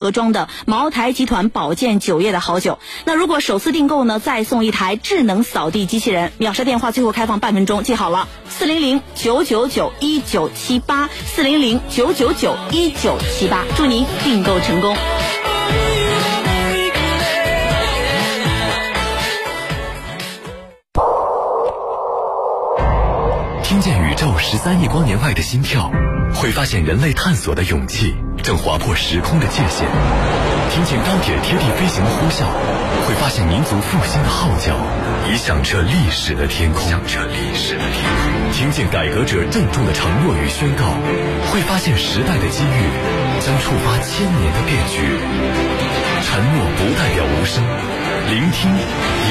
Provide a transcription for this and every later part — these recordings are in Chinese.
盒装的茅台集团保健酒业的好酒。那如果首次订购呢，再送一台智能扫地机器人。秒杀电话最后开放半分钟，记好了，四零零九九九一九七八，四零零九九九一九七八，祝您订购成功。听见宇宙十三亿光年外的心跳，会发现人类探索的勇气正划破时空的界限；听见钢铁贴地飞行的呼啸，会发现民族复兴的号角已响彻历史的天空；响彻历史的天空。听见改革者郑重的承诺与宣告，会发现时代的机遇将触发千年的变局。沉默不代表无声，聆听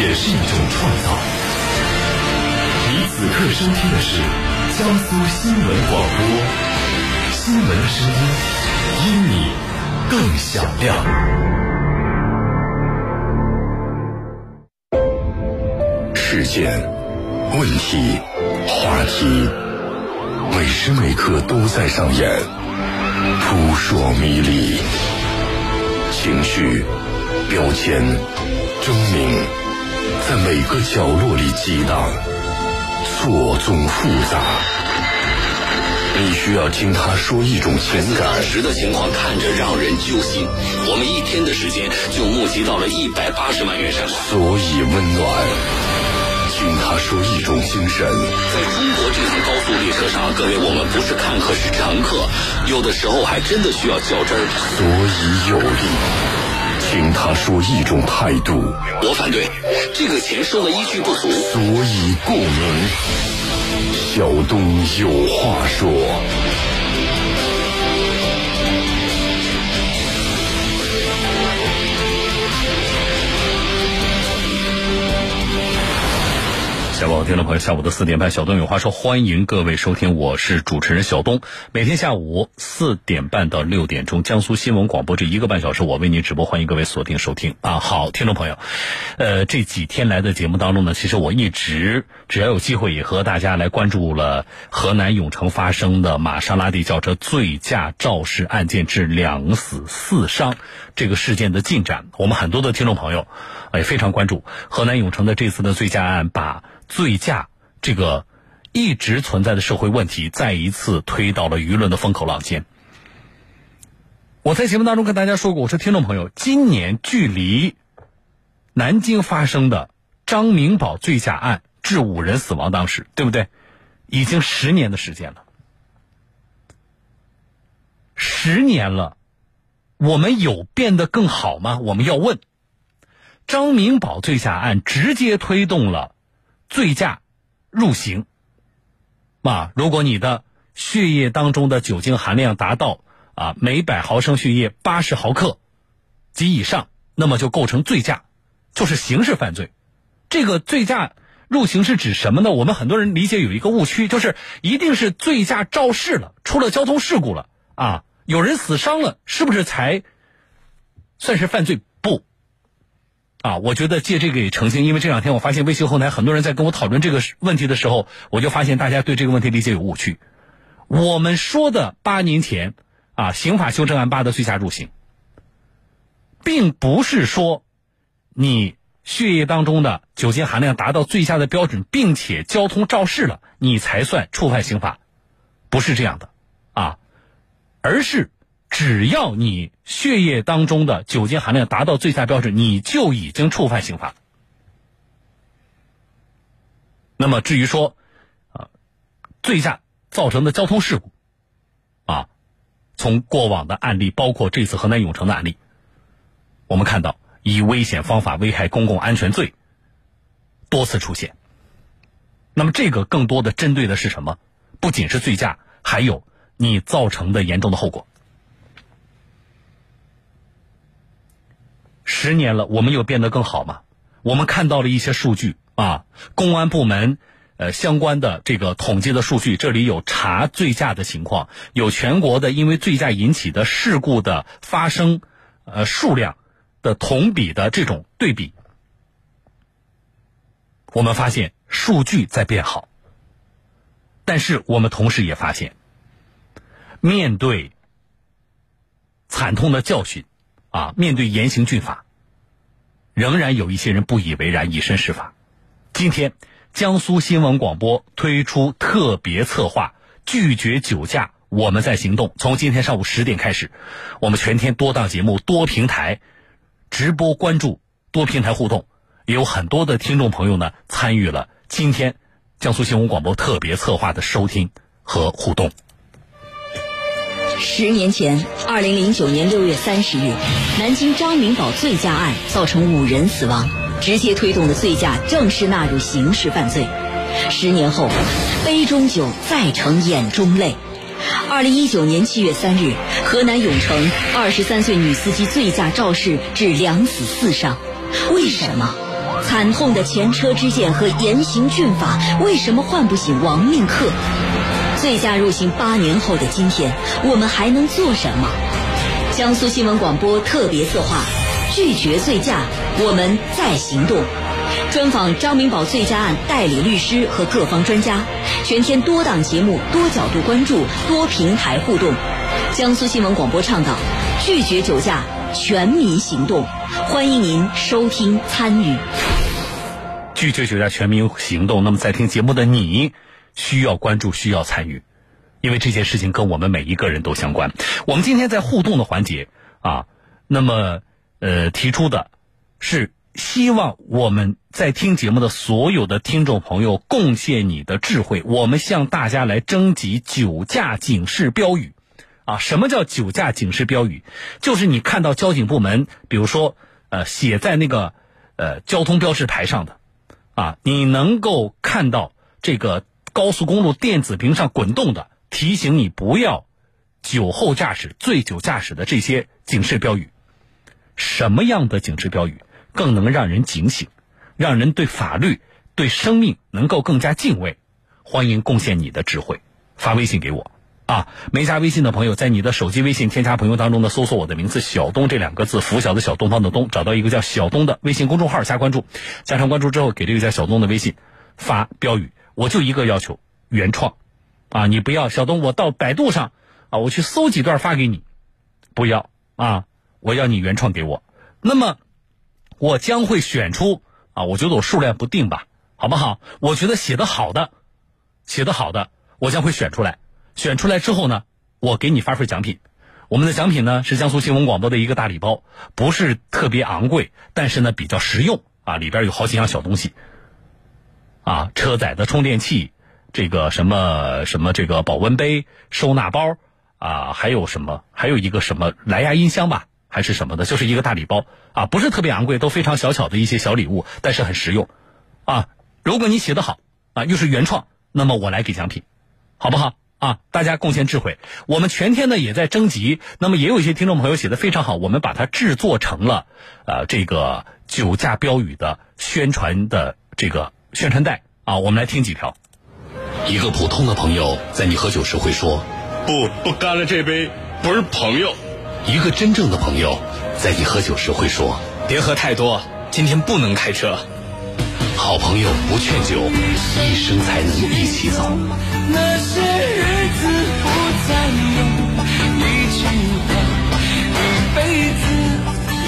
也是一种创造。你此刻收听的是江苏新闻广播，新闻的声音因你更响亮。事件、问题、话题，每时每刻都在上演，扑朔迷离，情绪、标签、狰狞，在每个角落里激荡。错综复杂，你需要听他说一种情感。当时的情况看着让人揪心。我们一天的时间就募集到了一百八十万元善款。所以温暖，听他说一种精神。在中国这趟高速列车上，各位，我们不是看客，是乘客，有的时候还真的需要较真儿。所以有力。听他说一种态度，我反对，这个钱收的依据不足，所以共鸣。小东有话说。下午，听众朋友，下午的四点半，小东有话说，欢迎各位收听，我是主持人小东。每天下午四点半到六点钟，江苏新闻广播这一个半小时，我为您直播，欢迎各位锁定收听啊。好，听众朋友，呃，这几天来的节目当中呢，其实我一直只要有机会，也和大家来关注了河南永城发生的玛莎拉蒂轿车醉驾肇事案件致两死四伤这个事件的进展。我们很多的听众朋友也非常关注河南永城的这次的醉驾案，把醉驾这个一直存在的社会问题，再一次推到了舆论的风口浪尖。我在节目当中跟大家说过，我说听众朋友，今年距离南京发生的张明宝醉驾案致五人死亡当时，对不对？已经十年的时间了，十年了，我们有变得更好吗？我们要问。张明宝醉驾案直接推动了。醉驾入刑啊！如果你的血液当中的酒精含量达到啊每百毫升血液八十毫克及以上，那么就构成醉驾，就是刑事犯罪。这个醉驾入刑是指什么呢？我们很多人理解有一个误区，就是一定是醉驾肇事了，出了交通事故了啊，有人死伤了，是不是才算是犯罪？啊，我觉得借这个也澄清，因为这两天我发现微信后台很多人在跟我讨论这个问题的时候，我就发现大家对这个问题理解有误区。我们说的八年前啊，刑法修正案八的醉驾入刑，并不是说你血液当中的酒精含量达到醉驾的标准，并且交通肇事了，你才算触犯刑法，不是这样的啊，而是。只要你血液当中的酒精含量达到醉驾标准，你就已经触犯刑法。那么至于说，啊，醉驾造成的交通事故，啊，从过往的案例，包括这次河南永城的案例，我们看到以危险方法危害公共安全罪多次出现。那么这个更多的针对的是什么？不仅是醉驾，还有你造成的严重的后果。十年了，我们有变得更好吗？我们看到了一些数据啊，公安部门呃相关的这个统计的数据，这里有查醉驾的情况，有全国的因为醉驾引起的事故的发生呃数量的同比的这种对比，我们发现数据在变好，但是我们同时也发现，面对惨痛的教训。啊，面对严刑峻法，仍然有一些人不以为然，以身试法。今天，江苏新闻广播推出特别策划，拒绝酒驾，我们在行动。从今天上午十点开始，我们全天多档节目、多平台直播关注、多平台互动，也有很多的听众朋友呢参与了今天江苏新闻广播特别策划的收听和互动。十年前，二零零九年六月三十日，南京张明宝醉驾案造成五人死亡，直接推动了醉驾正式纳入刑事犯罪。十年后，杯中酒再成眼中泪。二零一九年七月三日，河南永城二十三岁女司机醉驾肇事致两死四伤，为什么？惨痛的前车之鉴和严刑峻法，为什么唤不醒亡命客？醉驾入刑八年后的今天，我们还能做什么？江苏新闻广播特别策划，拒绝醉驾，我们在行动。专访张明宝醉驾案代理律师和各方专家，全天多档节目、多角度关注、多平台互动。江苏新闻广播倡导拒绝酒驾，全民行动，欢迎您收听参与。拒绝酒驾全民行动。那么，在听节目的你。需要关注，需要参与，因为这件事情跟我们每一个人都相关。我们今天在互动的环节啊，那么呃提出的是希望我们在听节目的所有的听众朋友贡献你的智慧，我们向大家来征集酒驾警示标语啊。什么叫酒驾警示标语？就是你看到交警部门，比如说呃写在那个呃交通标识牌上的啊，你能够看到这个。高速公路电子屏上滚动的提醒你不要酒后驾驶、醉酒驾驶的这些警示标语，什么样的警示标语更能让人警醒，让人对法律、对生命能够更加敬畏？欢迎贡献你的智慧，发微信给我啊！没加微信的朋友，在你的手机微信添加朋友当中呢，搜索我的名字“小东”这两个字，拂晓的小东方的东，找到一个叫小东的微信公众号加关注，加上关注之后，给这个叫小东的微信发标语。我就一个要求，原创，啊，你不要小东，我到百度上，啊，我去搜几段发给你，不要啊，我要你原创给我。那么，我将会选出啊，我觉得我数量不定吧，好不好？我觉得写的好的，写的好的，我将会选出来。选出来之后呢，我给你发份奖品。我们的奖品呢是江苏新闻广播的一个大礼包，不是特别昂贵，但是呢比较实用啊，里边有好几样小东西。啊，车载的充电器，这个什么什么这个保温杯、收纳包啊，还有什么？还有一个什么蓝牙音箱吧，还是什么的，就是一个大礼包啊，不是特别昂贵，都非常小巧的一些小礼物，但是很实用啊。如果你写的好啊，又是原创，那么我来给奖品，好不好啊？大家贡献智慧，我们全天呢也在征集，那么也有一些听众朋友写的非常好，我们把它制作成了呃这个酒驾标语的宣传的这个。宣传带啊，我们来听几条。一个普通的朋友在你喝酒时会说：“不不干了这杯，不是朋友。”一个真正的朋友在你喝酒时会说：“别喝太多，今天不能开车。”好朋友不劝酒，一生才能一起走。那些日子不再有，一句话，一辈子，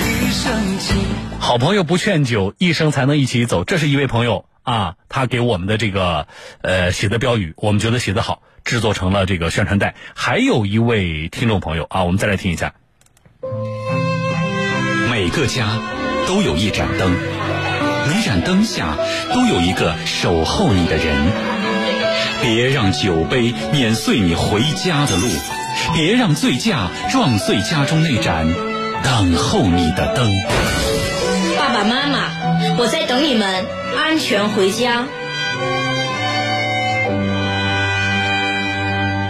一生情。好朋友不劝酒，一生才能一起走。这是一位朋友。啊，他给我们的这个呃写的标语，我们觉得写的好，制作成了这个宣传带。还有一位听众朋友啊，我们再来听一下。每个家都有一盏灯，每盏灯下都有一个守候你的人。别让酒杯碾碎你回家的路，别让醉驾撞碎家中那盏等候你的灯。爸爸妈妈，我在等你们。安全回家。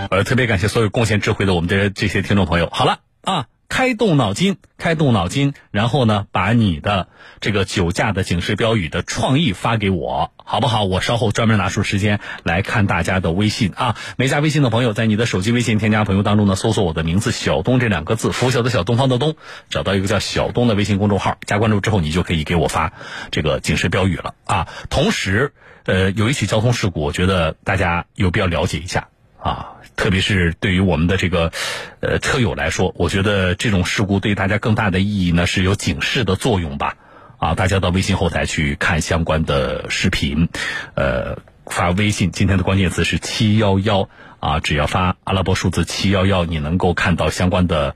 呃，特别感谢所有贡献智慧的我们的这些听众朋友。好了啊，开动脑筋，开动脑筋，然后呢，把你的这个酒驾的警示标语的创意发给我，好不好？我稍后专门拿出时间来看大家的微信啊。没加微信的朋友，在你的手机微信添加朋友当中呢，搜索我的名字“小东”这两个字，拂晓的小东方的东，找到一个叫小东的微信公众号，加关注之后，你就可以给我发这个警示标语了啊。同时，呃，有一起交通事故，我觉得大家有必要了解一下啊。特别是对于我们的这个呃车友来说，我觉得这种事故对大家更大的意义呢是有警示的作用吧。啊，大家到微信后台去看相关的视频，呃，发微信，今天的关键词是七幺幺啊，只要发阿拉伯数字七幺幺，你能够看到相关的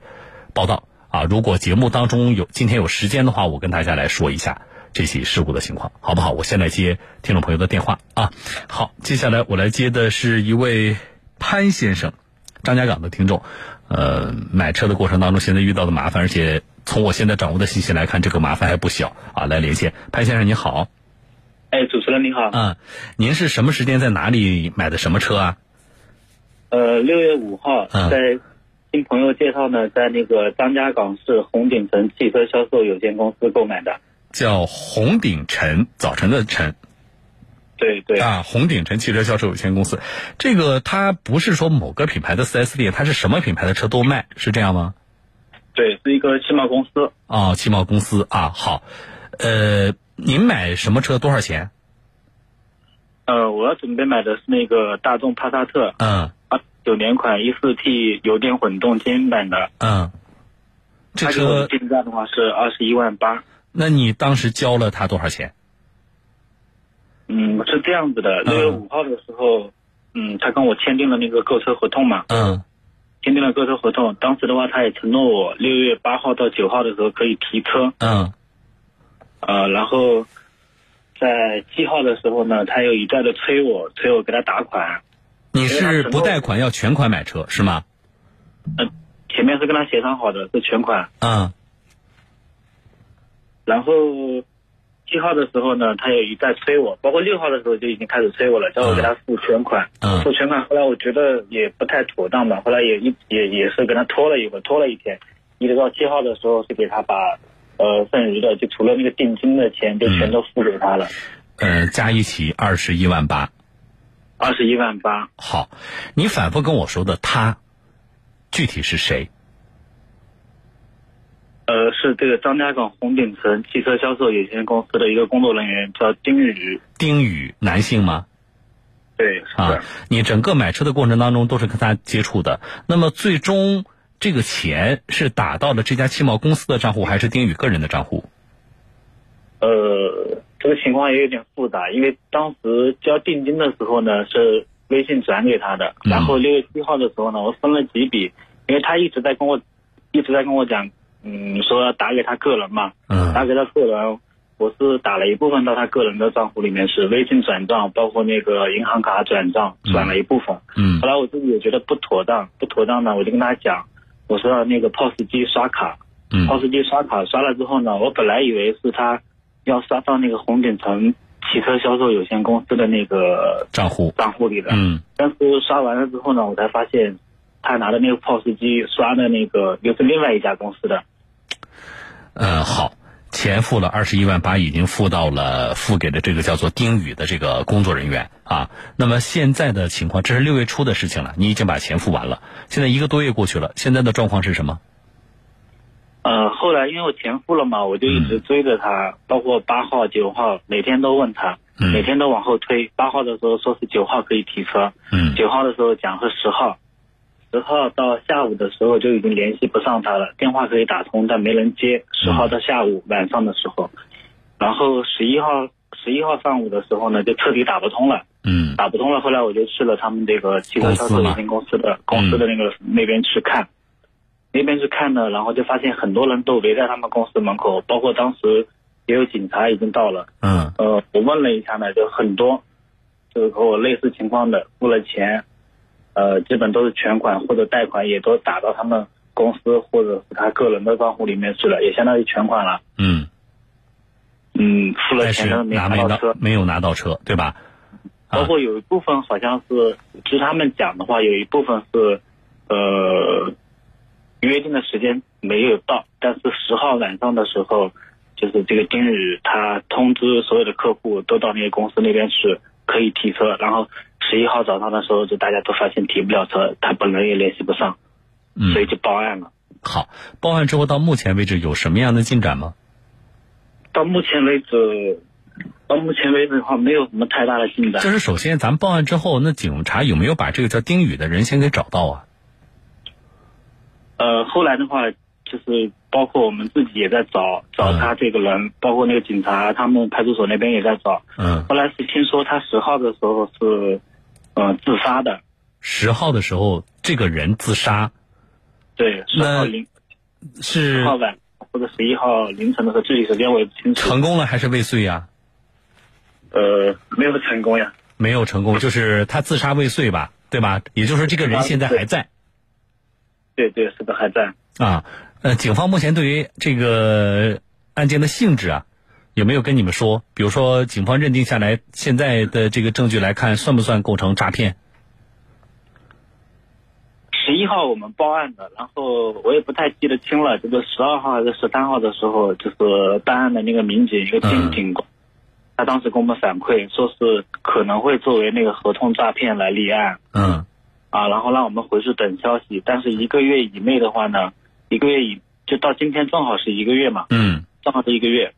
报道啊。如果节目当中有今天有时间的话，我跟大家来说一下这起事故的情况，好不好？我先来接听众朋友的电话啊。好，接下来我来接的是一位潘先生，张家港的听众，呃，买车的过程当中现在遇到的麻烦，而且。从我现在掌握的信息来看，这个麻烦还不小啊！来连线潘先生，你好。哎，主持人你好。嗯，您是什么时间在哪里买的什么车啊？呃，六月五号在听朋友介绍呢，在那个张家港市红鼎城汽车销售有限公司购买的。叫红鼎城，早晨的晨。对对。啊，红鼎城汽车销售有限公司，这个它不是说某个品牌的 4S 店，它是什么品牌的车都卖，是这样吗？对，是一个汽贸公司。哦，汽贸公司啊，好。呃，您买什么车？多少钱？呃，我要准备买的是那个大众帕萨特。嗯。啊，九年款一四 T 油电混动精英版的。嗯。这车定价的话是二十一万八。那你当时交了他多少钱？嗯，是这样子的。六月五号的时候，嗯，他跟我签订了那个购车合同嘛。嗯。签订了购车合同，当时的话，他也承诺我六月八号到九号的时候可以提车。嗯。呃，然后在七号的时候呢，他又一再的催我，催我给他打款。你是不贷款要全款买车是吗？嗯，前面是跟他协商好的，是全款。嗯。然后。七号的时候呢，他也一再催我，包括六号的时候就已经开始催我了，叫我给他付全款。付全款，后来我觉得也不太妥当吧，后来也一也也是跟他拖了一会儿，拖了一天，一直到七号的时候是给他把呃剩余的就除了那个定金的钱就全都付给他了。呃，加一起二十一万八。二十一万八。好，你反复跟我说的他，具体是谁？呃，是这个张家港红鼎城汽车销售有限公司的一个工作人员，叫丁宇。丁宇，男性吗？对，啊，你整个买车的过程当中都是跟他接触的。那么最终这个钱是打到了这家汽贸公司的账户，还是丁宇个人的账户？呃，这个情况也有点复杂，因为当时交定金的时候呢，是微信转给他的。然后六月七号的时候呢，我分了几笔，因为他一直在跟我一直在跟我讲。嗯，说要打给他个人嘛，嗯，打给他个人，我是打了一部分到他个人的账户里面，是微信转账，包括那个银行卡转账，转了一部分。嗯，后来我自己也觉得不妥当，不妥当呢，我就跟他讲，我说要那个 POS 机刷卡，嗯，POS 机刷卡刷了之后呢，我本来以为是他要刷到那个红鼎城汽车销售有限公司的那个账户。账户里的，嗯，但是刷完了之后呢，我才发现他拿的那个 POS 机刷的那个又是另外一家公司的。嗯，好，钱付了二十一万八，已经付到了付给了这个叫做丁宇的这个工作人员啊。那么现在的情况，这是六月初的事情了，你已经把钱付完了。现在一个多月过去了，现在的状况是什么？呃，后来因为我钱付了嘛，我就一直追着他，包括八号、九号，每天都问他，每天都往后推。八号的时候说是九号可以提车，嗯，九号的时候讲是十号。十号到下午的时候就已经联系不上他了，电话可以打通，但没人接。十号到下午晚上的时候，然后十一号十一号上午的时候呢，就彻底打不通了。嗯，打不通了。后来我就去了他们这个汽车销售有限公司的公司的那个那边去看，那边去看呢，然后就发现很多人都围在他们公司门口，包括当时也有警察已经到了。嗯，呃，我问了一下呢，就很多，就是和我类似情况的，付了钱。呃，基本都是全款或者贷款，也都打到他们公司或者是他个人的账户里面去了，也相当于全款了。嗯，嗯，付了钱都没拿到车，没有拿到车，对吧？包括有一部分好像是，据他们讲的话，有一部分是，呃，约定的时间没有到，但是十号晚上的时候，就是这个丁宇他通知所有的客户都到那个公司那边去。可以提车，然后十一号早上的时候，就大家都发现提不了车，他本人也联系不上，所以就报案了。好，报案之后到目前为止有什么样的进展吗？到目前为止，到目前为止的话，没有什么太大的进展。就是首先，咱们报案之后，那警察有没有把这个叫丁宇的人先给找到啊？呃，后来的话，就是包括我们自己也在找找他这个人，包括那个警察，他们派出所那边也在找。嗯。后来是听说他十号的时候是，呃，自杀的。十号的时候，这个人自杀。对，十号凌，是十号晚或者十一号凌晨的时候，具体时间我也不清楚。成功了还是未遂呀？呃，没有成功呀。没有成功，就是他自杀未遂吧，对吧？也就是说，这个人现在还在。对对，是的，还在。啊，呃，警方目前对于这个案件的性质啊，有没有跟你们说？比如说，警方认定下来，现在的这个证据来看，算不算构成诈骗？十一号我们报案的，然后我也不太记得清了，这个十二号还是十三号的时候，就是办案的那个民警，一个金警官，他当时给我们反馈，说是可能会作为那个合同诈骗来立案。嗯。啊，然后让我们回去等消息，但是一个月以内的话呢，一个月以就到今天正好是一个月嘛。嗯。正好是一个月，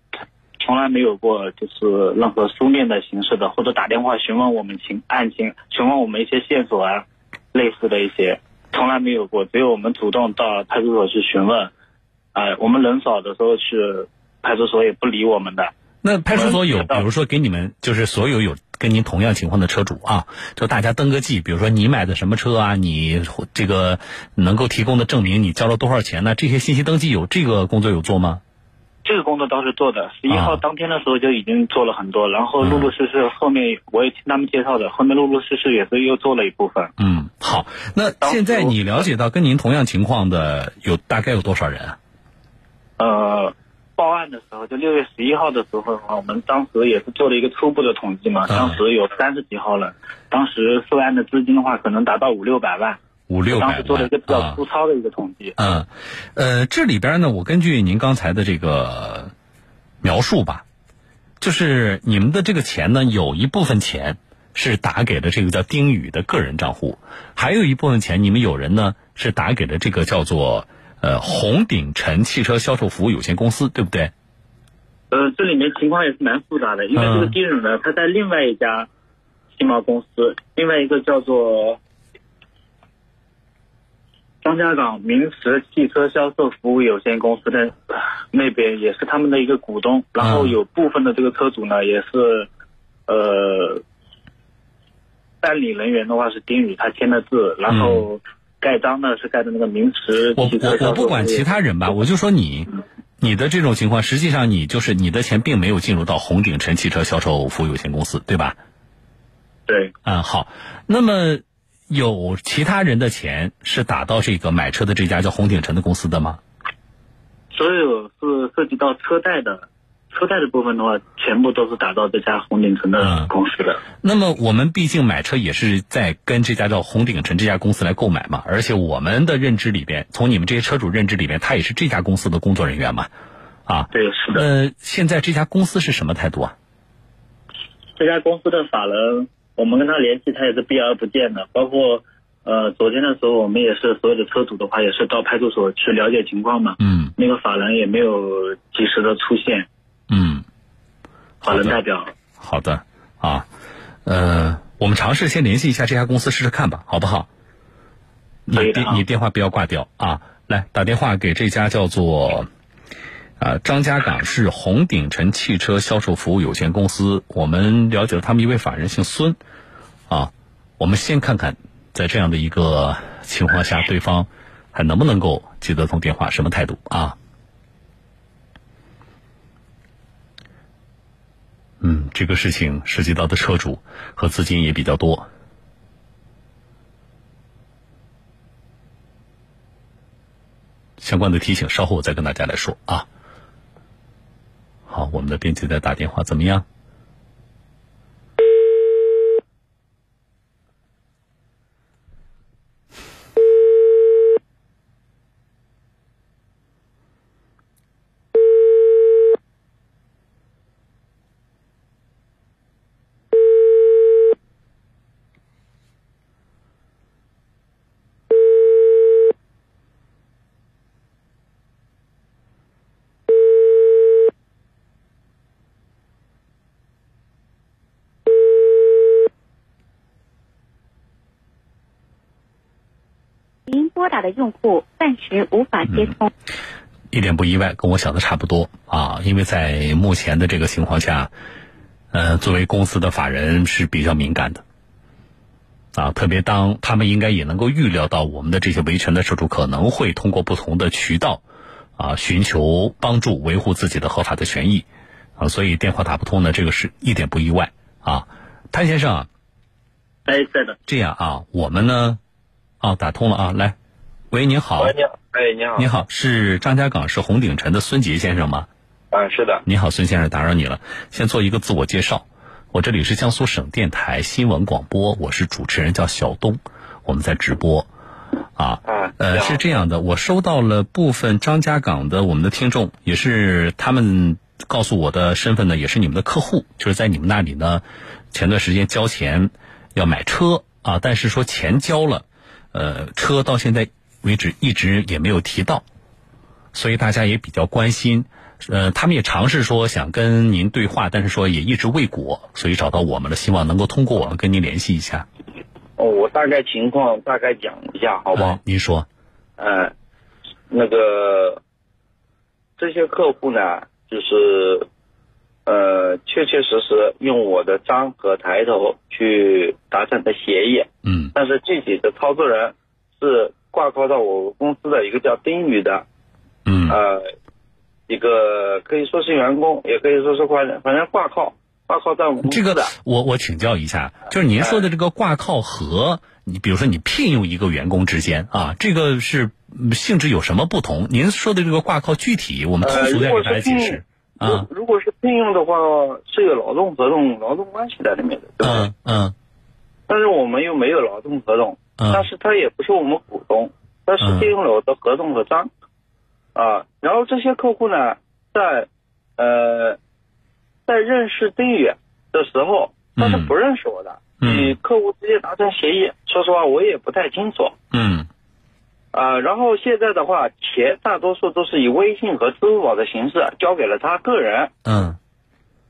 从来没有过就是任何书面的形式的，或者打电话询问我们情案情，询问我们一些线索啊，类似的一些。从来没有过，只有我们主动到派出所去询问，啊，我们人少的时候去派出所也不理我们的。那派出所有，比如说给你们，就是所有有跟您同样情况的车主啊，就大家登个记，比如说你买的什么车啊，你这个能够提供的证明，你交了多少钱呢？这些信息登记有这个工作有做吗？这个工作倒是做的，十一号当天的时候就已经做了很多，然后陆陆续续后面我也听他们介绍的，后面陆陆续续也是又做了一部分。嗯，好，那现在你了解到跟您同样情况的有大概有多少人啊？呃，报案的时候就六月十一号的时候的话，我们当时也是做了一个初步的统计嘛，当时有三十几号人，当时涉案的资金的话可能达到五六百万。五六百万，当时做了一个比较粗糙的一个统计。嗯，呃，这里边呢，我根据您刚才的这个描述吧，就是你们的这个钱呢，有一部分钱是打给了这个叫丁宇的个人账户，还有一部分钱，你们有人呢是打给了这个叫做呃红鼎晨汽车销售服务有限公司，对不对？呃，这里面情况也是蛮复杂的，因为这个丁宇呢，他在另外一家汽贸公司，另外一个叫做。张家港明驰汽车销售服务有限公司的那边也是他们的一个股东，然后有部分的这个车主呢也是，呃，办理人员的话是丁宇他签的字，然后盖章呢是盖的那个明驰汽车我我我不管其他人吧，我就说你，你的这种情况，实际上你就是你的钱并没有进入到红鼎晨汽车销售服务有限公司，对吧？对。嗯，好，那么。有其他人的钱是打到这个买车的这家叫红鼎城的公司的吗？所有是涉及到车贷的，车贷的部分的话，全部都是打到这家红鼎城的公司的。那么我们毕竟买车也是在跟这家叫红鼎城这家公司来购买嘛，而且我们的认知里边，从你们这些车主认知里边，他也是这家公司的工作人员嘛，啊，对，是的。呃，现在这家公司是什么态度啊？这家公司的法人。我们跟他联系，他也是避而不见的。包括，呃，昨天的时候，我们也是所有的车主的话，也是到派出所去了解情况嘛。嗯。那个法人也没有及时的出现。嗯。法人代表。好的。啊，呃，我们尝试先联系一下这家公司试试看吧，好不好？你电你电话不要挂掉啊！来打电话给这家叫做。啊，张家港市红鼎晨汽车销售服务有限公司，我们了解了他们一位法人姓孙，啊，我们先看看，在这样的一个情况下，对方还能不能够接得通电话，什么态度啊？嗯，这个事情涉及到的车主和资金也比较多，相关的提醒稍后我再跟大家来说啊。好，我们的编辑在打电话，怎么样？拨打的用户暂时无法接通。一点不意外，跟我想的差不多啊，因为在目前的这个情况下，呃，作为公司的法人是比较敏感的。啊，特别当他们应该也能够预料到我们的这些维权的车主可能会通过不同的渠道，啊，寻求帮助维护自己的合法的权益，啊，所以电话打不通呢，这个是一点不意外啊，潘先生，哎，在的。这样啊，我们呢，啊，打通了啊，来，喂，您好，喂，你好，哎，你好，你好，是张家港市红顶城的孙杰先生吗？啊，是的。你好，孙先生，打扰你了，先做一个自我介绍。我这里是江苏省电台新闻广播，我是主持人，叫小东，我们在直播，啊，呃，是这样的，我收到了部分张家港的我们的听众，也是他们告诉我的身份呢，也是你们的客户，就是在你们那里呢，前段时间交钱要买车啊，但是说钱交了，呃，车到现在为止一直也没有提到，所以大家也比较关心。呃，他们也尝试说想跟您对话，但是说也一直未果，所以找到我们了，希望能够通过我们跟您联系一下。哦，我大概情况大概讲一下，好不好？您说。嗯，那个这些客户呢，就是呃，确确实实用我的章和抬头去达成的协议。嗯。但是具体的操作人是挂靠到我公司的一个叫丁宇的。嗯。呃。一个可以说是员工，也可以说是挂人，反正挂靠挂靠在我们这个，我我请教一下，就是您说的这个挂靠和你，比如说你聘用一个员工之间啊，这个是性质有什么不同？您说的这个挂靠具体我们通俗点给大家解释啊。如果是聘用的话，是有劳动合同、劳动关系在里面的，对吧？嗯。但是我们又没有劳动合同，但是他也不是我们股东，他是借用了我的合同和章。啊，然后这些客户呢，在呃，在认识丁宇的时候，他是不认识我的，与客户直接达成协议。说实话，我也不太清楚。嗯。啊，然后现在的话，钱大多数都是以微信和支付宝的形式交给了他个人。嗯。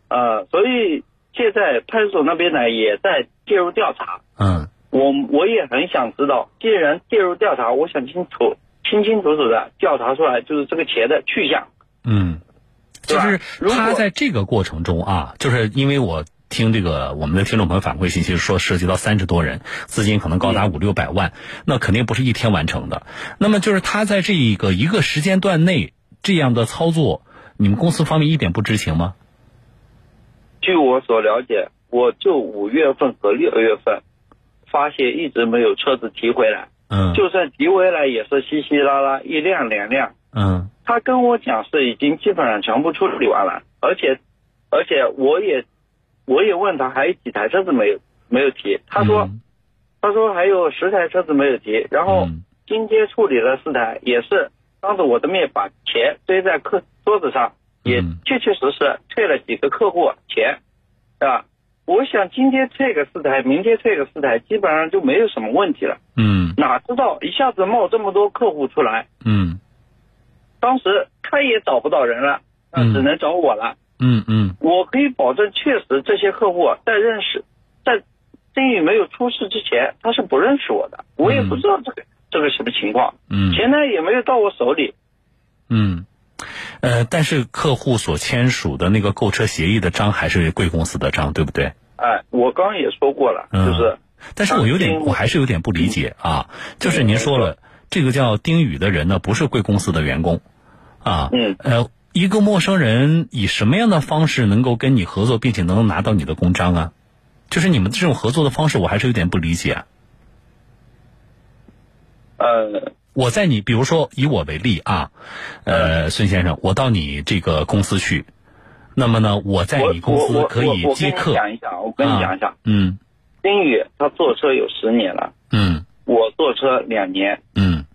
呃，所以现在派出所那边呢，也在介入调查。嗯。我我也很想知道，既然介入调查，我想清楚。清清楚楚的调查出来，就是这个钱的去向。嗯，就是他在这个过程中啊，就是因为我听这个我们的听众朋友反馈信息说，涉及到三十多人，资金可能高达五六百万，那肯定不是一天完成的。那么就是他在这一个一个时间段内这样的操作，你们公司方面一点不知情吗？据我所了解，我就五月份和六月份发现一直没有车子提回来。嗯，就算提回来也是稀稀拉拉一辆两辆。嗯，他跟我讲是已经基本上全部处理完了，而且，而且我也，我也问他还有几台车子没有没有提，他说，他说还有十台车子没有提，然后今天处理了四台，也是当着我的面把钱堆在客桌子上，也确确实实退了几个客户钱，是吧？我想今天退个四台，明天退个四台，基本上就没有什么问题了。嗯，哪知道一下子冒这么多客户出来。嗯，当时他也找不到人了，那只能找我了。嗯嗯，我可以保证，确实这些客户在认识，在丁宇没有出事之前，他是不认识我的，我也不知道这个这个什么情况。嗯，钱呢也没有到我手里。嗯。呃，但是客户所签署的那个购车协议的章还是贵公司的章，对不对？哎，我刚刚也说过了，就是。但是我有点，我还是有点不理解啊。就是您说了，这个叫丁宇的人呢，不是贵公司的员工，啊，嗯，呃，一个陌生人以什么样的方式能够跟你合作，并且能拿到你的公章啊？就是你们这种合作的方式，我还是有点不理解。呃。我在你，比如说以我为例啊，呃，孙先生，我到你这个公司去，那么呢，我在你公司可以接客。我讲一下，我跟你讲一下。嗯。丁宇他坐车有十年了。嗯。我坐车两年。嗯。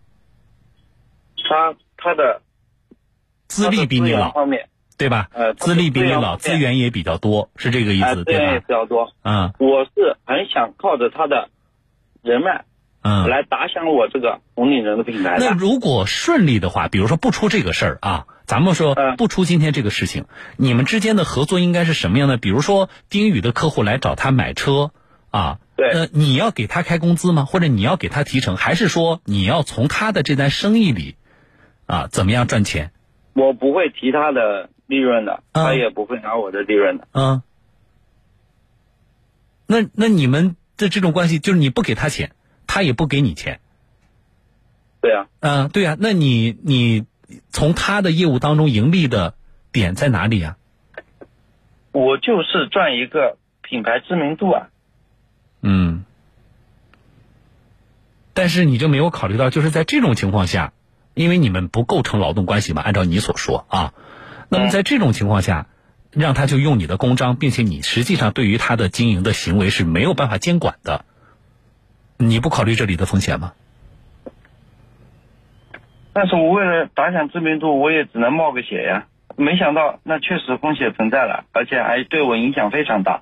他他的资历比你老，方面对吧？呃，资历比你老，资源也比较多，是这个意思，对吧？资源也比较多。嗯。我是很想靠着他的人脉。嗯，来打响我这个红领人的品牌。那如果顺利的话，比如说不出这个事儿啊，咱们说不出今天这个事情，你们之间的合作应该是什么样的？比如说丁宇的客户来找他买车啊，对。呃，你要给他开工资吗？或者你要给他提成，还是说你要从他的这单生意里啊怎么样赚钱？我不会提他的利润的，他也不会拿我的利润的。嗯。那那你们的这种关系，就是你不给他钱，他也不给你钱。对呀。嗯，对呀。那你你从他的业务当中盈利的点在哪里呀？我就是赚一个品牌知名度啊。嗯。但是你就没有考虑到，就是在这种情况下，因为你们不构成劳动关系嘛，按照你所说啊，那么在这种情况下，让他就用你的公章，并且你实际上对于他的经营的行为是没有办法监管的，你不考虑这里的风险吗？但是我为了打响知名度，我也只能冒个险呀。没想到那确实风险存在了，而且还对我影响非常大。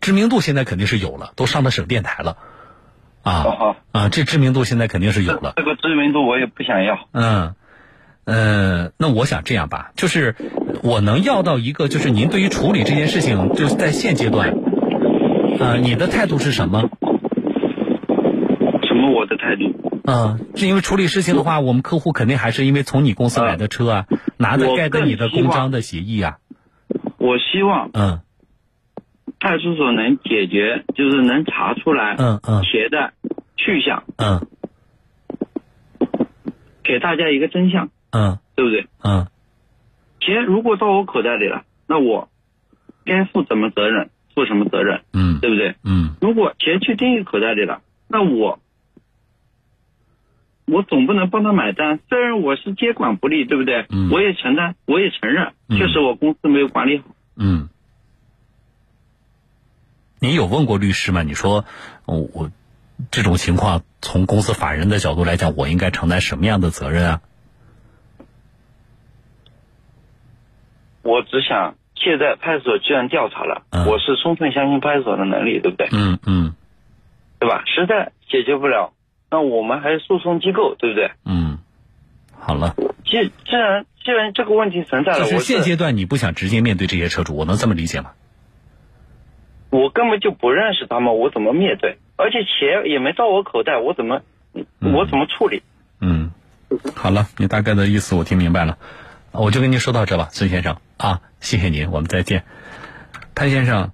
知名度现在肯定是有了，都上了省电台了，啊啊，这知名度现在肯定是有了。这个知名度我也不想要。嗯，呃，那我想这样吧，就是我能要到一个，就是您对于处理这件事情，就是在现阶段，啊，你的态度是什么？我的态度？嗯，是因为处理事情的话，我们客户肯定还是因为从你公司买的车啊，拿的盖的你的公章的协议啊。我希望，嗯，派出所能解决，就是能查出来，嗯嗯，鞋的去向，嗯，给大家一个真相，嗯，对不对？嗯，钱如果到我口袋里了，那我该负什么责任？负什么责任？嗯，对不对？嗯，如果钱去丁玉口袋里了，那我。我总不能帮他买单，虽然我是接管不力，对不对？嗯。我也承担，我也承认，确实我公司没有管理好。嗯。你有问过律师吗？你说，我这种情况从公司法人的角度来讲，我应该承担什么样的责任啊？我只想，现在派出所既然调查了，我是充分相信派出所的能力，对不对？嗯嗯。对吧？实在解决不了。那我们还是诉讼机构，对不对？嗯，好了。既既然既然这个问题存在了，就是现阶段你不想直接面对这些车主，我能这么理解吗？我根本就不认识他们，我怎么面对？而且钱也没到我口袋，我怎么我怎么处理？嗯，好了，你大概的意思我听明白了，我就跟您说到这吧，孙先生啊，谢谢您，我们再见，潘先生。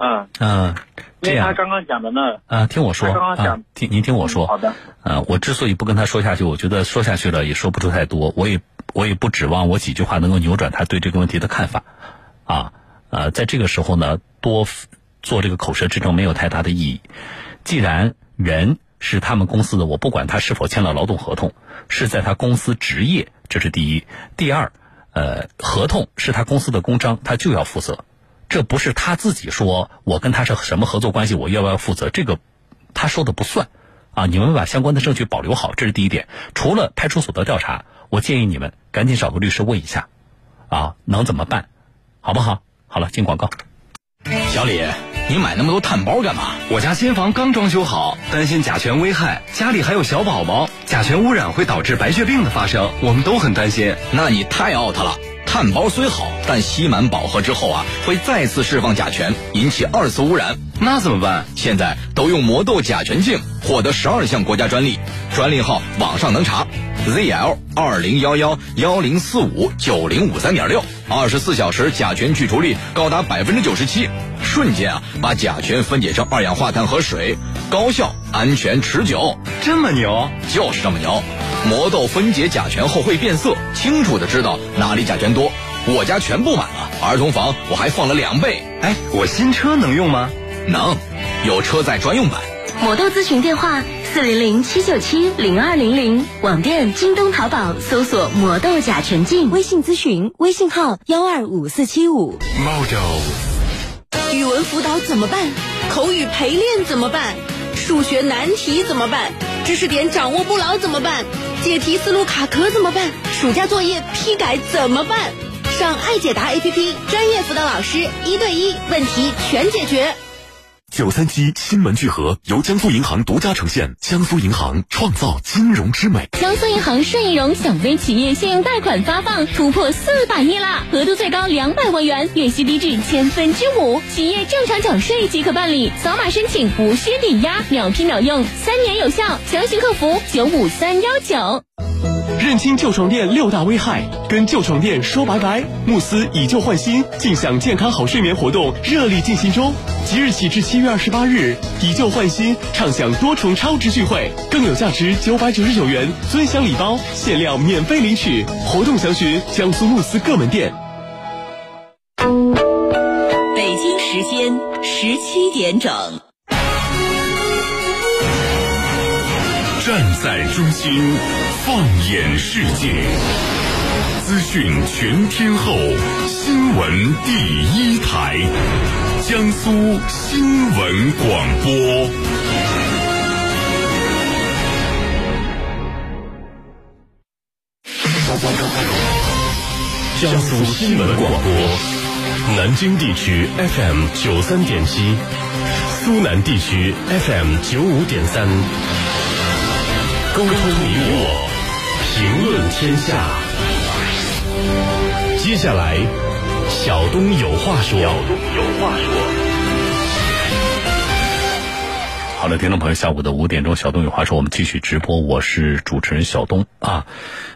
嗯。嗯，因为他刚刚讲的呢，啊，听我说啊，听您听我说，好的，啊，我之所以不跟他说下去，我觉得说下去了也说不出太多，我也我也不指望我几句话能够扭转他对这个问题的看法，啊，呃，在这个时候呢，多做这个口舌之争没有太大的意义。既然人是他们公司的，我不管他是否签了劳动合同，是在他公司职业，这是第一；第二，呃，合同是他公司的公章，他就要负责。这不是他自己说，我跟他是什么合作关系，我要不要负责？这个他说的不算，啊，你们把相关的证据保留好，这是第一点。除了派出所的调查，我建议你们赶紧找个律师问一下，啊，能怎么办，好不好？好了，进广告。小李，你买那么多碳包干嘛？我家新房刚装修好，担心甲醛危害，家里还有小宝宝，甲醛污染会导致白血病的发生，我们都很担心。那你太 out 了。碳包虽好，但吸满饱和之后啊，会再次释放甲醛，引起二次污染。那怎么办？现在都用魔豆甲醛净，获得十二项国家专利，专利号网上能查，ZL 二零幺幺幺零四五九零五三点六，二十四小时甲醛去除率高达百分之九十七，瞬间啊把甲醛分解成二氧化碳和水，高效、安全、持久。这么牛？就是这么牛。魔豆分解甲醛后会变色，清楚的知道哪里甲醛多。我家全部满了，儿童房我还放了两倍。哎，我新车能用吗？能，有车载专用版。魔豆咨询电话：四零零七九七零二零零，网店京东、淘宝搜索“魔豆甲醛净”，微信咨询微信号幺二五四七五。Model。语文辅导怎么办？口语陪练怎么办？数学难题怎么办？知识点掌握不牢怎么办？解题思路卡壳怎么办？暑假作业批改怎么办？上爱解答 APP，专业辅导老师一对一问题全解决。九三七新闻聚合由江苏银行独家呈现，江苏银行创造金融之美。江苏银行顺义融小微企业信用贷款发放突破四百亿啦，额度最高两百万元，月息低至千分之五，企业正常缴税即可办理，扫码申请无需抵押，秒批秒用，三年有效。详询客服九五三幺九。认清旧床垫六大危害，跟旧床垫说拜拜。慕斯以旧换新，尽享健康好睡眠活动热力进行中。即日起至七月二十八日，以旧换新，畅享多重超值聚会，更有价值九百九十九元尊享礼包，限量免费领取。活动详询江苏慕斯各门店。北京时间十七点整。站在中心，放眼世界，资讯全天候，新闻第一台，江苏新闻广播。江苏新闻广播，南京地区 FM 九三点七，苏南地区 FM 九五点三。沟通你我，评论天下。接下来，小东有话说。小东有话说。好了，听众朋友，下午的五点钟，小东有话说，我们继续直播。我是主持人小东啊，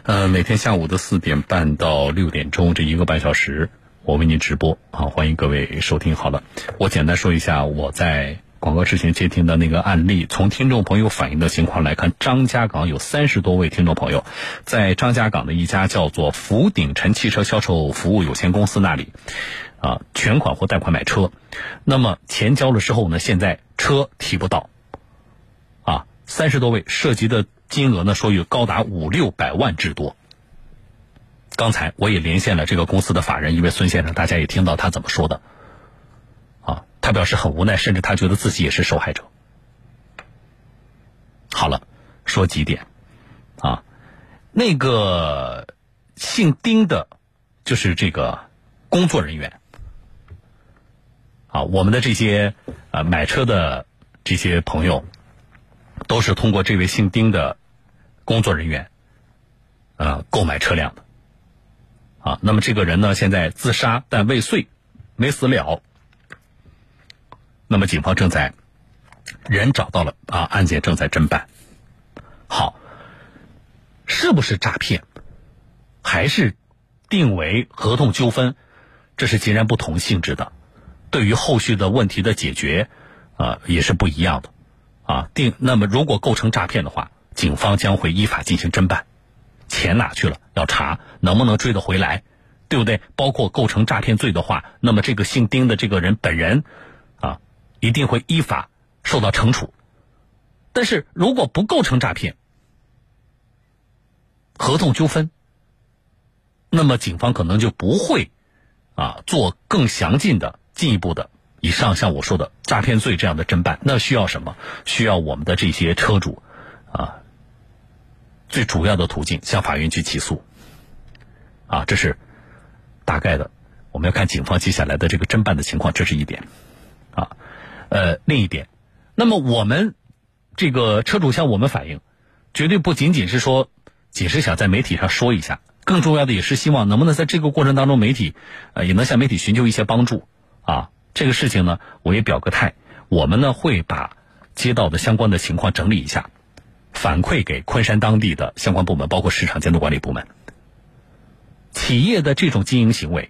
呃，每天下午的四点半到六点钟这一个半小时，我为您直播啊，欢迎各位收听。好了，我简单说一下我在。广告之前接听的那个案例，从听众朋友反映的情况来看，张家港有三十多位听众朋友，在张家港的一家叫做福鼎晨汽车销售服务有限公司那里，啊，全款或贷款买车，那么钱交了之后呢，现在车提不到，啊，三十多位涉及的金额呢，说有高达五六百万之多。刚才我也连线了这个公司的法人一位孙先生，大家也听到他怎么说的。啊他表示很无奈，甚至他觉得自己也是受害者。好了，说几点啊？那个姓丁的，就是这个工作人员啊。我们的这些啊买车的这些朋友，都是通过这位姓丁的工作人员啊购买车辆的啊。那么这个人呢，现在自杀但未遂，没死了。那么，警方正在人找到了啊，案件正在侦办。好，是不是诈骗，还是定为合同纠纷？这是截然不同性质的。对于后续的问题的解决，啊，也是不一样的。啊，定那么如果构成诈骗的话，警方将会依法进行侦办。钱哪去了？要查能不能追得回来，对不对？包括构成诈骗罪的话，那么这个姓丁的这个人本人。一定会依法受到惩处，但是如果不构成诈骗、合同纠纷，那么警方可能就不会啊做更详尽的、进一步的以上像我说的诈骗罪这样的侦办。那需要什么？需要我们的这些车主啊，最主要的途径向法院去起诉啊，这是大概的。我们要看警方接下来的这个侦办的情况，这是一点啊。呃，另一点，那么我们这个车主向我们反映，绝对不仅仅是说，仅是想在媒体上说一下，更重要的也是希望能不能在这个过程当中，媒体呃也能向媒体寻求一些帮助啊。这个事情呢，我也表个态，我们呢会把接到的相关的情况整理一下，反馈给昆山当地的相关部门，包括市场监督管理部门。企业的这种经营行为。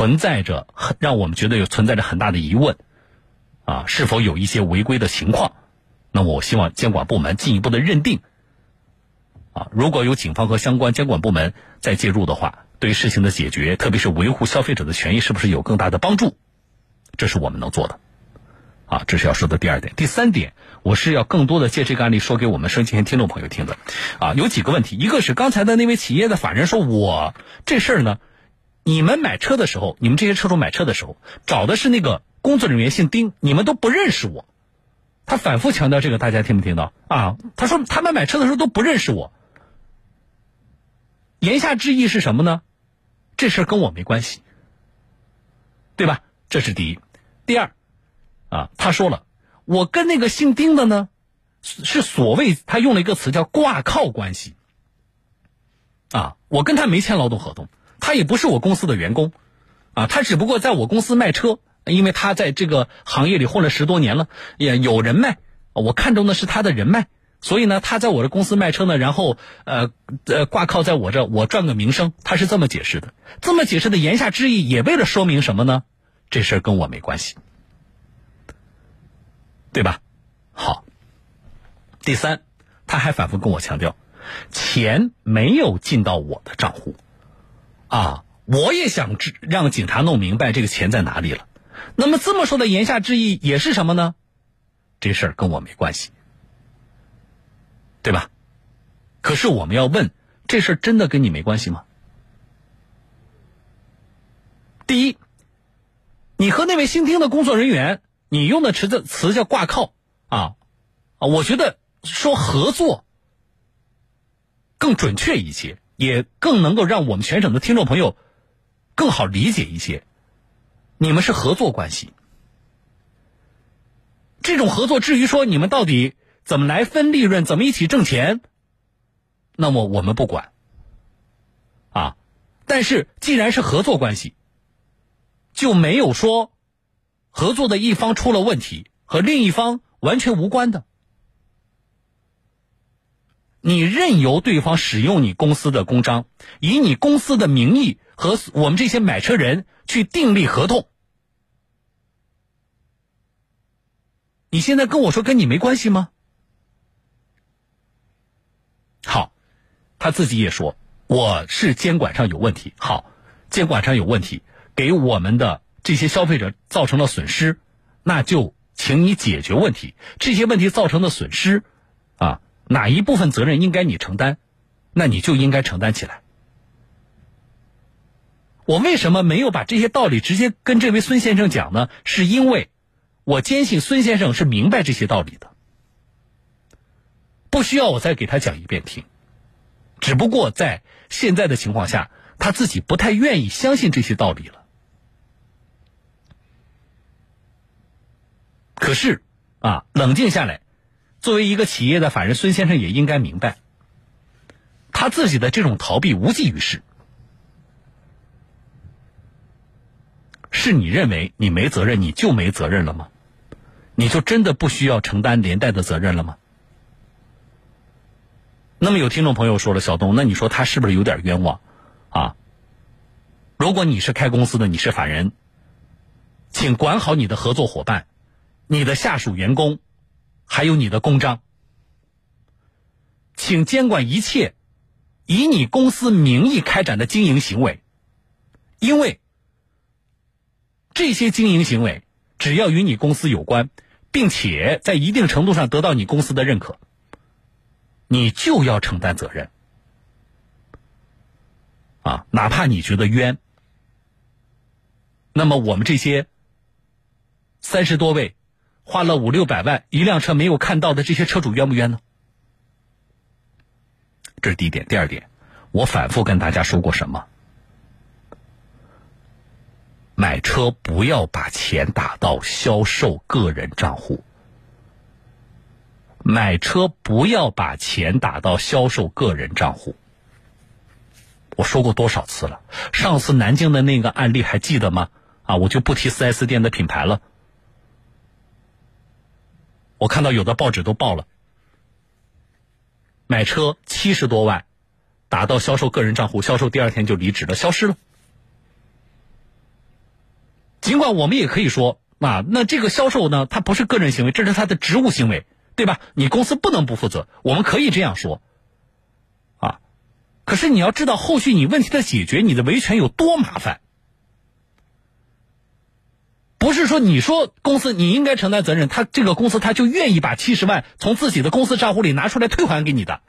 存在着很让我们觉得有存在着很大的疑问，啊，是否有一些违规的情况？那么我希望监管部门进一步的认定，啊，如果有警方和相关监管部门再介入的话，对事情的解决，特别是维护消费者的权益，是不是有更大的帮助？这是我们能做的，啊，这是要说的第二点。第三点，我是要更多的借这个案例说给我们收听听众朋友听的，啊，有几个问题，一个是刚才的那位企业的法人说，我这事儿呢。你们买车的时候，你们这些车主买车的时候找的是那个工作人员姓丁，你们都不认识我。他反复强调这个，大家听没听到啊？他说他们买车的时候都不认识我。言下之意是什么呢？这事跟我没关系，对吧？这是第一。第二，啊，他说了，我跟那个姓丁的呢，是所谓他用了一个词叫挂靠关系。啊，我跟他没签劳动合同，他也不是我公司的员工，啊，他只不过在我公司卖车，因为他在这个行业里混了十多年了，也有人脉，我看中的是他的人脉，所以呢，他在我的公司卖车呢，然后呃呃挂靠在我这，我赚个名声，他是这么解释的，这么解释的言下之意也为了说明什么呢？这事儿跟我没关系，对吧？好，第三，他还反复跟我强调。钱没有进到我的账户，啊，我也想知让警察弄明白这个钱在哪里了。那么这么说的言下之意也是什么呢？这事儿跟我没关系，对吧？可是我们要问，这事儿真的跟你没关系吗？第一，你和那位新听的工作人员，你用的词的词叫挂靠啊啊，我觉得说合作。更准确一些，也更能够让我们全省的听众朋友更好理解一些。你们是合作关系，这种合作至于说你们到底怎么来分利润，怎么一起挣钱，那么我们不管。啊，但是既然是合作关系，就没有说合作的一方出了问题和另一方完全无关的。你任由对方使用你公司的公章，以你公司的名义和我们这些买车人去订立合同。你现在跟我说跟你没关系吗？好，他自己也说我是监管上有问题。好，监管上有问题，给我们的这些消费者造成了损失，那就请你解决问题。这些问题造成的损失，啊。哪一部分责任应该你承担，那你就应该承担起来。我为什么没有把这些道理直接跟这位孙先生讲呢？是因为我坚信孙先生是明白这些道理的，不需要我再给他讲一遍听。只不过在现在的情况下，他自己不太愿意相信这些道理了。可是啊，冷静下来。作为一个企业的法人，孙先生也应该明白，他自己的这种逃避无济于事。是你认为你没责任，你就没责任了吗？你就真的不需要承担连带的责任了吗？那么有听众朋友说了，小东，那你说他是不是有点冤枉啊？如果你是开公司的，你是法人，请管好你的合作伙伴，你的下属员工。还有你的公章，请监管一切以你公司名义开展的经营行为，因为这些经营行为只要与你公司有关，并且在一定程度上得到你公司的认可，你就要承担责任。啊，哪怕你觉得冤，那么我们这些三十多位。花了五六百万一辆车没有看到的这些车主冤不冤呢？这是第一点。第二点，我反复跟大家说过什么？买车不要把钱打到销售个人账户。买车不要把钱打到销售个人账户。我说过多少次了？上次南京的那个案例还记得吗？啊，我就不提四 S 店的品牌了。我看到有的报纸都报了，买车七十多万，打到销售个人账户，销售第二天就离职了，消失了。尽管我们也可以说啊，那这个销售呢，他不是个人行为，这是他的职务行为，对吧？你公司不能不负责，我们可以这样说，啊，可是你要知道后续你问题的解决，你的维权有多麻烦。不是说你说公司你应该承担责任，他这个公司他就愿意把七十万从自己的公司账户里拿出来退还给你的。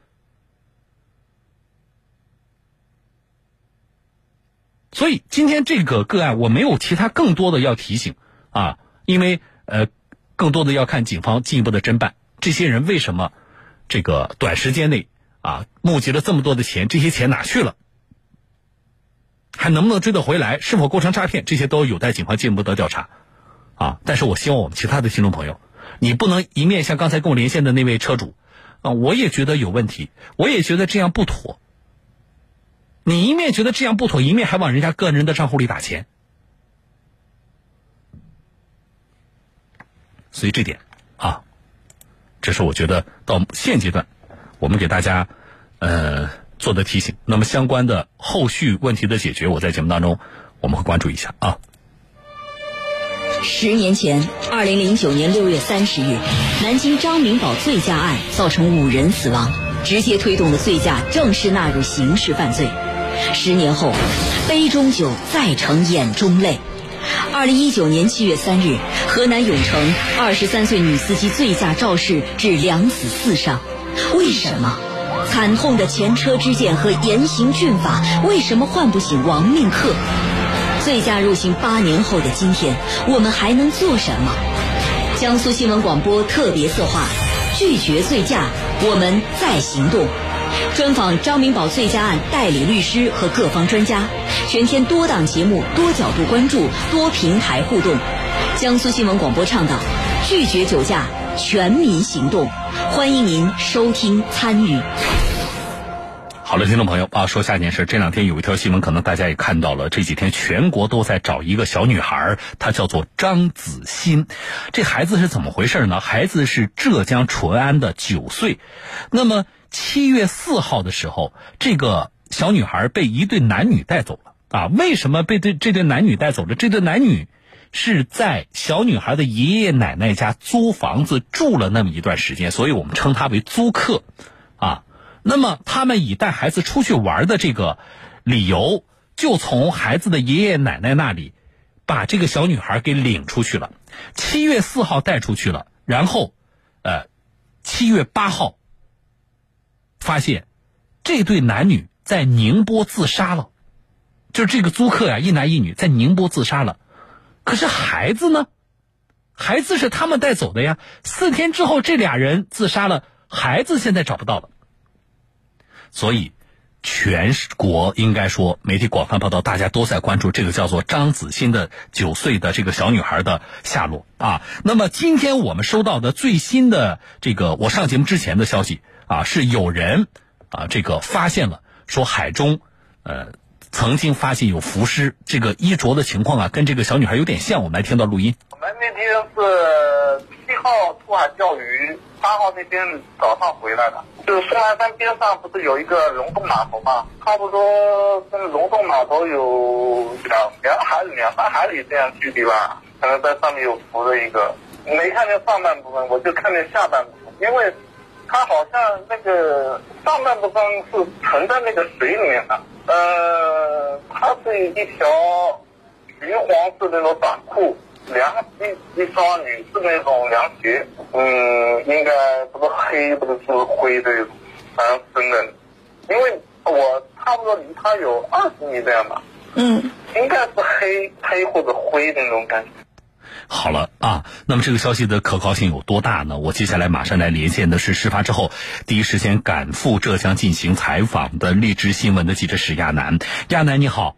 所以今天这个个案我没有其他更多的要提醒啊，因为呃，更多的要看警方进一步的侦办，这些人为什么这个短时间内啊募集了这么多的钱，这些钱哪去了？还能不能追得回来？是否构成诈骗？这些都有待警方进一步的调查。啊，但是我希望我们其他的听众朋友，你不能一面像刚才跟我连线的那位车主，啊，我也觉得有问题，我也觉得这样不妥。你一面觉得这样不妥，一面还往人家个人的账户里打钱，所以这点啊，这是我觉得到现阶段，我们给大家呃做的提醒。那么相关的后续问题的解决，我在节目当中我们会关注一下啊。十年前，二零零九年六月三十日，南京张明宝醉驾案造成五人死亡，直接推动了醉驾正式纳入刑事犯罪。十年后，杯中酒再成眼中泪。二零一九年七月三日，河南永城二十三岁女司机醉驾肇事致两死四伤。为什么？惨痛的前车之鉴和严刑峻法，为什么唤不醒亡命客？醉驾入刑八年后的今天，我们还能做什么？江苏新闻广播特别策划：拒绝醉驾，我们再行动。专访张明宝醉驾案代理律师和各方专家，全天多档节目、多角度关注、多平台互动。江苏新闻广播倡导拒绝酒驾，全民行动，欢迎您收听参与。好了，听众朋友啊，说下一件事。这两天有一条新闻，可能大家也看到了。这几天全国都在找一个小女孩，她叫做张子欣。这孩子是怎么回事呢？孩子是浙江淳安的九岁。那么七月四号的时候，这个小女孩被一对男女带走了啊？为什么被这这对男女带走了？这对男女是在小女孩的爷爷奶奶家租房子住了那么一段时间，所以我们称他为租客。那么，他们以带孩子出去玩的这个理由，就从孩子的爷爷奶奶那里把这个小女孩给领出去了。七月四号带出去了，然后，呃，七月八号发现这对男女在宁波自杀了，就是这个租客呀，一男一女在宁波自杀了。可是孩子呢？孩子是他们带走的呀。四天之后，这俩人自杀了，孩子现在找不到了。所以，全国应该说媒体广泛报道，大家都在关注这个叫做张子欣的九岁的这个小女孩的下落啊。那么今天我们收到的最新的这个我上节目之前的消息啊，是有人啊这个发现了说海中呃曾经发现有浮尸，这个衣着的情况啊跟这个小女孩有点像。我们来听到录音。我们那天是七号出海钓鱼。八号那天早上回来的，就是松兰山边上不是有一个龙洞码头吗？差不多跟龙洞码头有两两海里、两三海里这样距离吧。可能在上面有浮的一个，没看见上半部分，我就看见下半部分，因为它好像那个上半部分是沉在那个水里面的。呃，它是一条橘黄色那种短裤。凉一一双女士那种凉鞋，嗯，应该不是黑，不是是灰这种，反正深的。因为我差不多离他有二十米这样吧，嗯，应该是黑黑或者灰的那种感觉。好了啊，那么这个消息的可靠性有多大呢？我接下来马上来连线的是事发之后第一时间赶赴浙江进行采访的荔枝新闻的记者史亚楠。亚楠你好。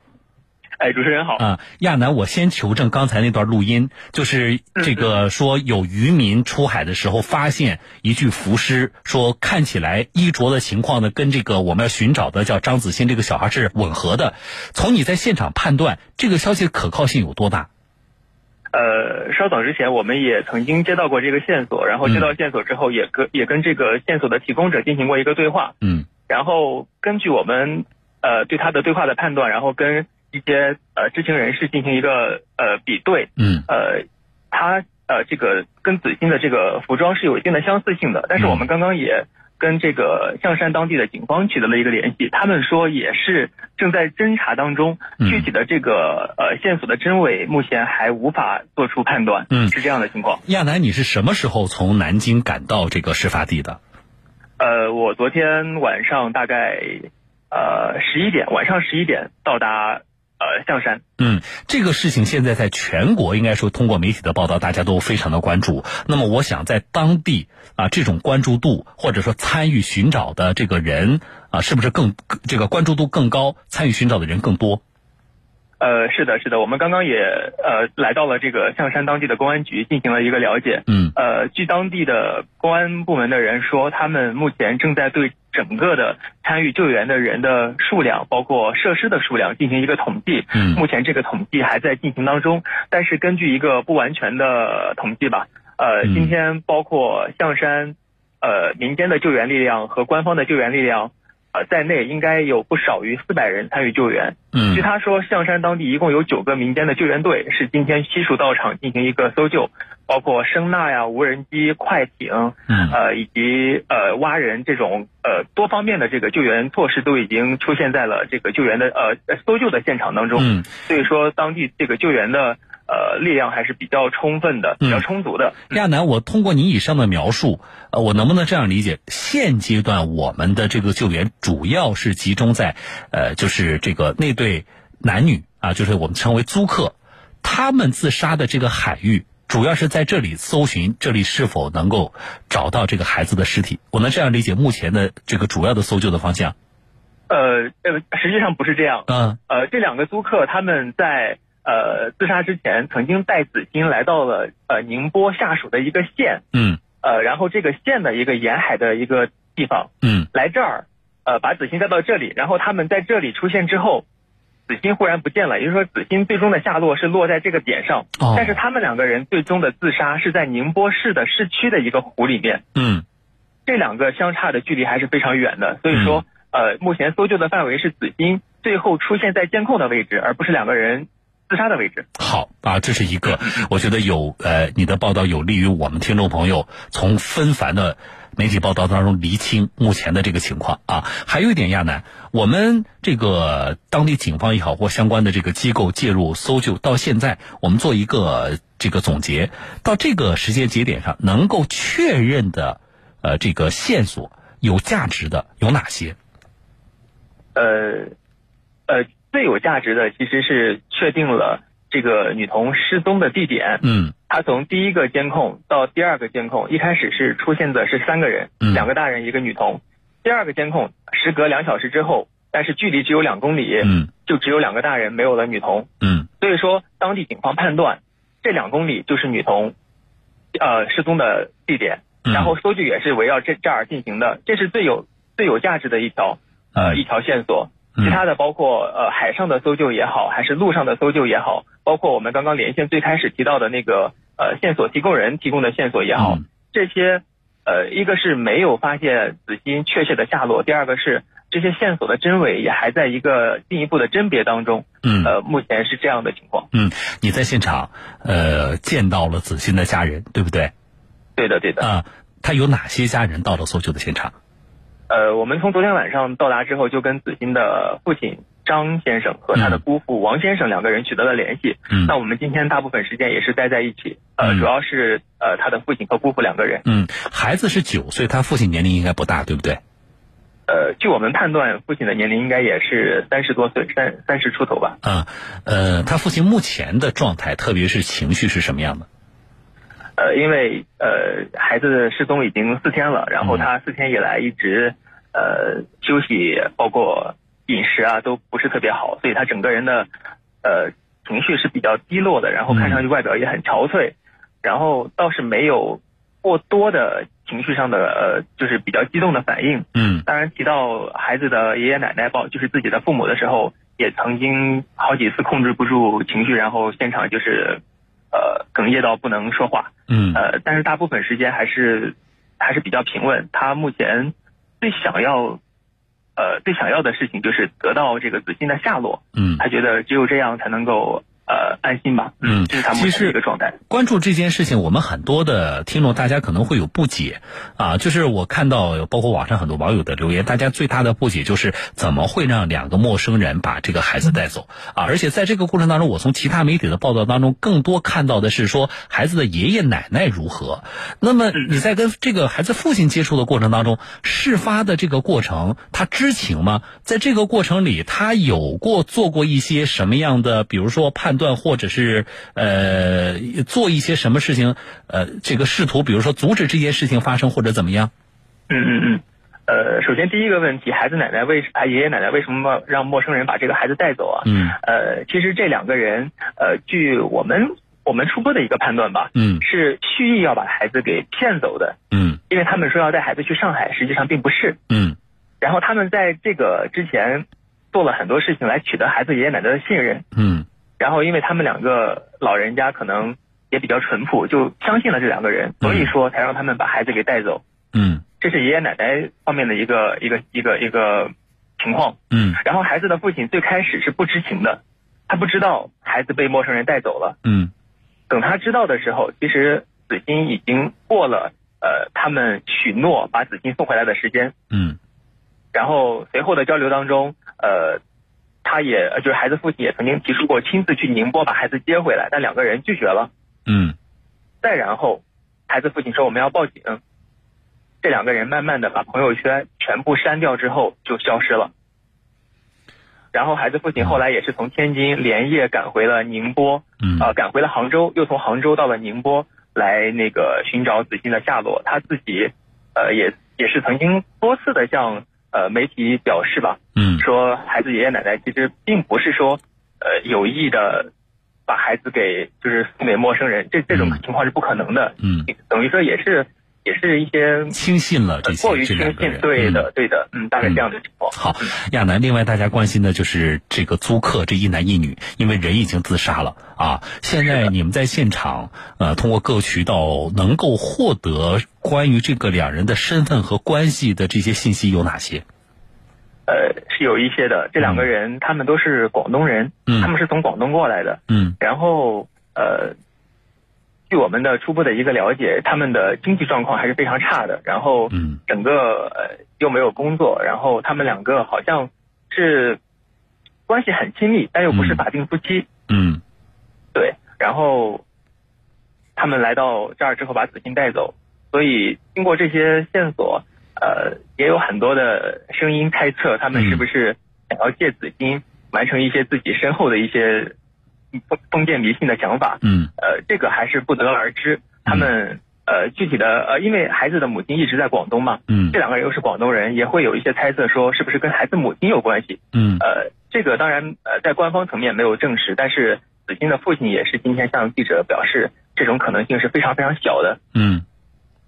哎，主持人好。啊，亚楠，我先求证刚才那段录音，就是这个说有渔民出海的时候发现一具浮尸，说看起来衣着的情况呢，跟这个我们要寻找的叫张子欣这个小孩是吻合的。从你在现场判断，这个消息可靠性有多大？呃，稍早，之前我们也曾经接到过这个线索，然后接到线索之后，也跟也跟这个线索的提供者进行过一个对话。嗯。然后根据我们呃对他的对话的判断，然后跟。一些呃知情人士进行一个呃比对，嗯，呃，他呃这个跟子欣的这个服装是有一定的相似性的，但是我们刚刚也跟这个象山当地的警方取得了一个联系，他们说也是正在侦查当中，具体的这个呃线索的真伪目前还无法做出判断，嗯，是这样的情况。亚楠，你是什么时候从南京赶到这个事发地的？呃，我昨天晚上大概呃十一点，晚上十一点到达。呃，象山。嗯，这个事情现在在全国应该说通过媒体的报道，大家都非常的关注。那么，我想在当地啊，这种关注度或者说参与寻找的这个人啊，是不是更这个关注度更高，参与寻找的人更多？呃，是的，是的，我们刚刚也呃来到了这个象山当地的公安局进行了一个了解。嗯。呃，据当地的公安部门的人说，他们目前正在对整个的参与救援的人的数量，包括设施的数量进行一个统计。嗯。目前这个统计还在进行当中，但是根据一个不完全的统计吧，呃，今天包括象山呃民间的救援力量和官方的救援力量。呃，在内应该有不少于四百人参与救援。嗯，据他说，象山当地一共有九个民间的救援队，是今天悉数到场进行一个搜救，包括声呐呀、无人机、快艇，嗯，呃，以及呃挖人这种呃多方面的这个救援措施都已经出现在了这个救援的呃搜救的现场当中。嗯，所以说当地这个救援的。呃，力量还是比较充分的，比较充足的。亚楠，我通过你以上的描述，呃，我能不能这样理解？现阶段我们的这个救援主要是集中在，呃，就是这个那对男女啊，就是我们称为租客，他们自杀的这个海域，主要是在这里搜寻，这里是否能够找到这个孩子的尸体？我能这样理解目前的这个主要的搜救的方向？呃呃，实际上不是这样。嗯。呃，这两个租客他们在。呃，自杀之前曾经带子欣来到了呃宁波下属的一个县，嗯，呃，然后这个县的一个沿海的一个地方，嗯，来这儿，呃，把子欣带到这里，然后他们在这里出现之后，子欣忽然不见了，也就是说子欣最终的下落是落在这个点上，哦，但是他们两个人最终的自杀是在宁波市的市区的一个湖里面，嗯，这两个相差的距离还是非常远的，所以说，呃，目前搜救的范围是子欣最后出现在监控的位置，而不是两个人。自杀的位置。好啊，这是一个，我觉得有呃，你的报道有利于我们听众朋友从纷繁的媒体报道当中厘清目前的这个情况啊。还有一点，亚楠，我们这个当地警方也好，或相关的这个机构介入搜救，到现在我们做一个这个总结，到这个时间节点上能够确认的呃这个线索有价值的有哪些？呃，呃。最有价值的其实是确定了这个女童失踪的地点。嗯，她从第一个监控到第二个监控，一开始是出现的是三个人，两个大人一个女童。第二个监控时隔两小时之后，但是距离只有两公里，嗯，就只有两个大人，没有了女童。嗯，所以说当地警方判断这两公里就是女童呃失踪的地点，然后搜据也是围绕这这儿进行的，这是最有最有价值的一条呃一条线索。其他的包括呃海上的搜救也好，还是路上的搜救也好，包括我们刚刚连线最开始提到的那个呃线索提供人提供的线索也好，这些呃一个是没有发现子欣确切的下落，第二个是这些线索的真伪也还在一个进一步的甄别当中。嗯，呃目前是这样的情况。嗯，你在现场呃见到了子欣的家人，对不对？对的，对的。啊，他有哪些家人到了搜救的现场？呃，我们从昨天晚上到达之后，就跟子欣的父亲张先生和他的姑父王先生两个人取得了联系。嗯，那我们今天大部分时间也是待在一起。呃，主要是呃他的父亲和姑父两个人。嗯，孩子是九岁，他父亲年龄应该不大，对不对？呃，据我们判断，父亲的年龄应该也是三十多岁，三三十出头吧。啊，呃，他父亲目前的状态，特别是情绪是什么样的？呃，因为呃孩子失踪已经四天了，然后他四天以来一直。呃，休息包括饮食啊，都不是特别好，所以他整个人的呃情绪是比较低落的，然后看上去外表也很憔悴，然后倒是没有过多的情绪上的呃，就是比较激动的反应。嗯，当然提到孩子的爷爷奶奶抱就是自己的父母的时候，也曾经好几次控制不住情绪，然后现场就是呃哽咽到不能说话。嗯，呃，但是大部分时间还是还是比较平稳。他目前。最想要，呃，最想要的事情就是得到这个子欣的下落。嗯，他觉得只有这样才能够。呃，安心吧。嗯，这是他目前的一个状态。关注这件事情，我们很多的听众大家可能会有不解啊。就是我看到，包括网上很多网友的留言，大家最大的不解就是怎么会让两个陌生人把这个孩子带走啊？而且在这个过程当中，我从其他媒体的报道当中，更多看到的是说孩子的爷爷奶奶如何。那么你在跟这个孩子父亲接触的过程当中，事发的这个过程，他知情吗？在这个过程里，他有过做过一些什么样的，比如说判。判断或者是呃做一些什么事情，呃，这个试图比如说阻止这件事情发生或者怎么样？嗯嗯嗯，呃，首先第一个问题，孩子奶奶为啊爷爷奶奶为什么让陌生人把这个孩子带走啊？嗯，呃，其实这两个人，呃，据我们我们初步的一个判断吧，嗯，是蓄意要把孩子给骗走的，嗯，因为他们说要带孩子去上海，实际上并不是，嗯，然后他们在这个之前做了很多事情来取得孩子爷爷奶奶的信任，嗯，然后因为他们两个老人家可能也比较淳朴，就相信了这两个人，所以说才让他们把孩子给带走，嗯。这是爷爷奶奶方面的一个一个一个一个情况，嗯，然后孩子的父亲最开始是不知情的，他不知道孩子被陌生人带走了，嗯，等他知道的时候，其实子欣已经过了呃他们许诺把子欣送回来的时间，嗯，然后随后的交流当中，呃，他也就是孩子父亲也曾经提出过亲自去宁波把孩子接回来，但两个人拒绝了，嗯，再然后，孩子父亲说我们要报警。这两个人慢慢的把朋友圈全部删掉之后就消失了，然后孩子父亲后来也是从天津连夜赶回了宁波，嗯，啊，赶回了杭州，又从杭州到了宁波来那个寻找子欣的下落。他自己，呃，也也是曾经多次的向呃媒体表示吧，嗯，说孩子爷爷奶奶其实并不是说呃有意的把孩子给就是送给陌生人，这这种情况是不可能的，嗯，等于说也是。也是一些轻信了这些过于轻信，对的，对的，嗯，大概这样的情况。好，亚楠，另外大家关心的就是这个租客这一男一女，因为人已经自杀了啊。现在你们在现场，呃，通过各渠道能够获得关于这个两人的身份和关系的这些信息有哪些？呃，是有一些的。这两个人他们都是广东人，嗯，他们是从广东过来的，嗯，然后呃。据我们的初步的一个了解，他们的经济状况还是非常差的，然后，嗯，整个呃又没有工作，然后他们两个好像是关系很亲密，但又不是法定夫妻，嗯，对，然后他们来到这儿之后把子欣带走，所以经过这些线索，呃，也有很多的声音猜测他们是不是想要借子欣完成一些自己身后的一些。封封建迷信的想法，嗯，呃，这个还是不得而知。他们呃具体的呃，因为孩子的母亲一直在广东嘛，嗯，这两个人又是广东人，也会有一些猜测说是不是跟孩子母亲有关系，嗯，呃，这个当然呃在官方层面没有证实，但是子欣的父亲也是今天向记者表示，这种可能性是非常非常小的，嗯。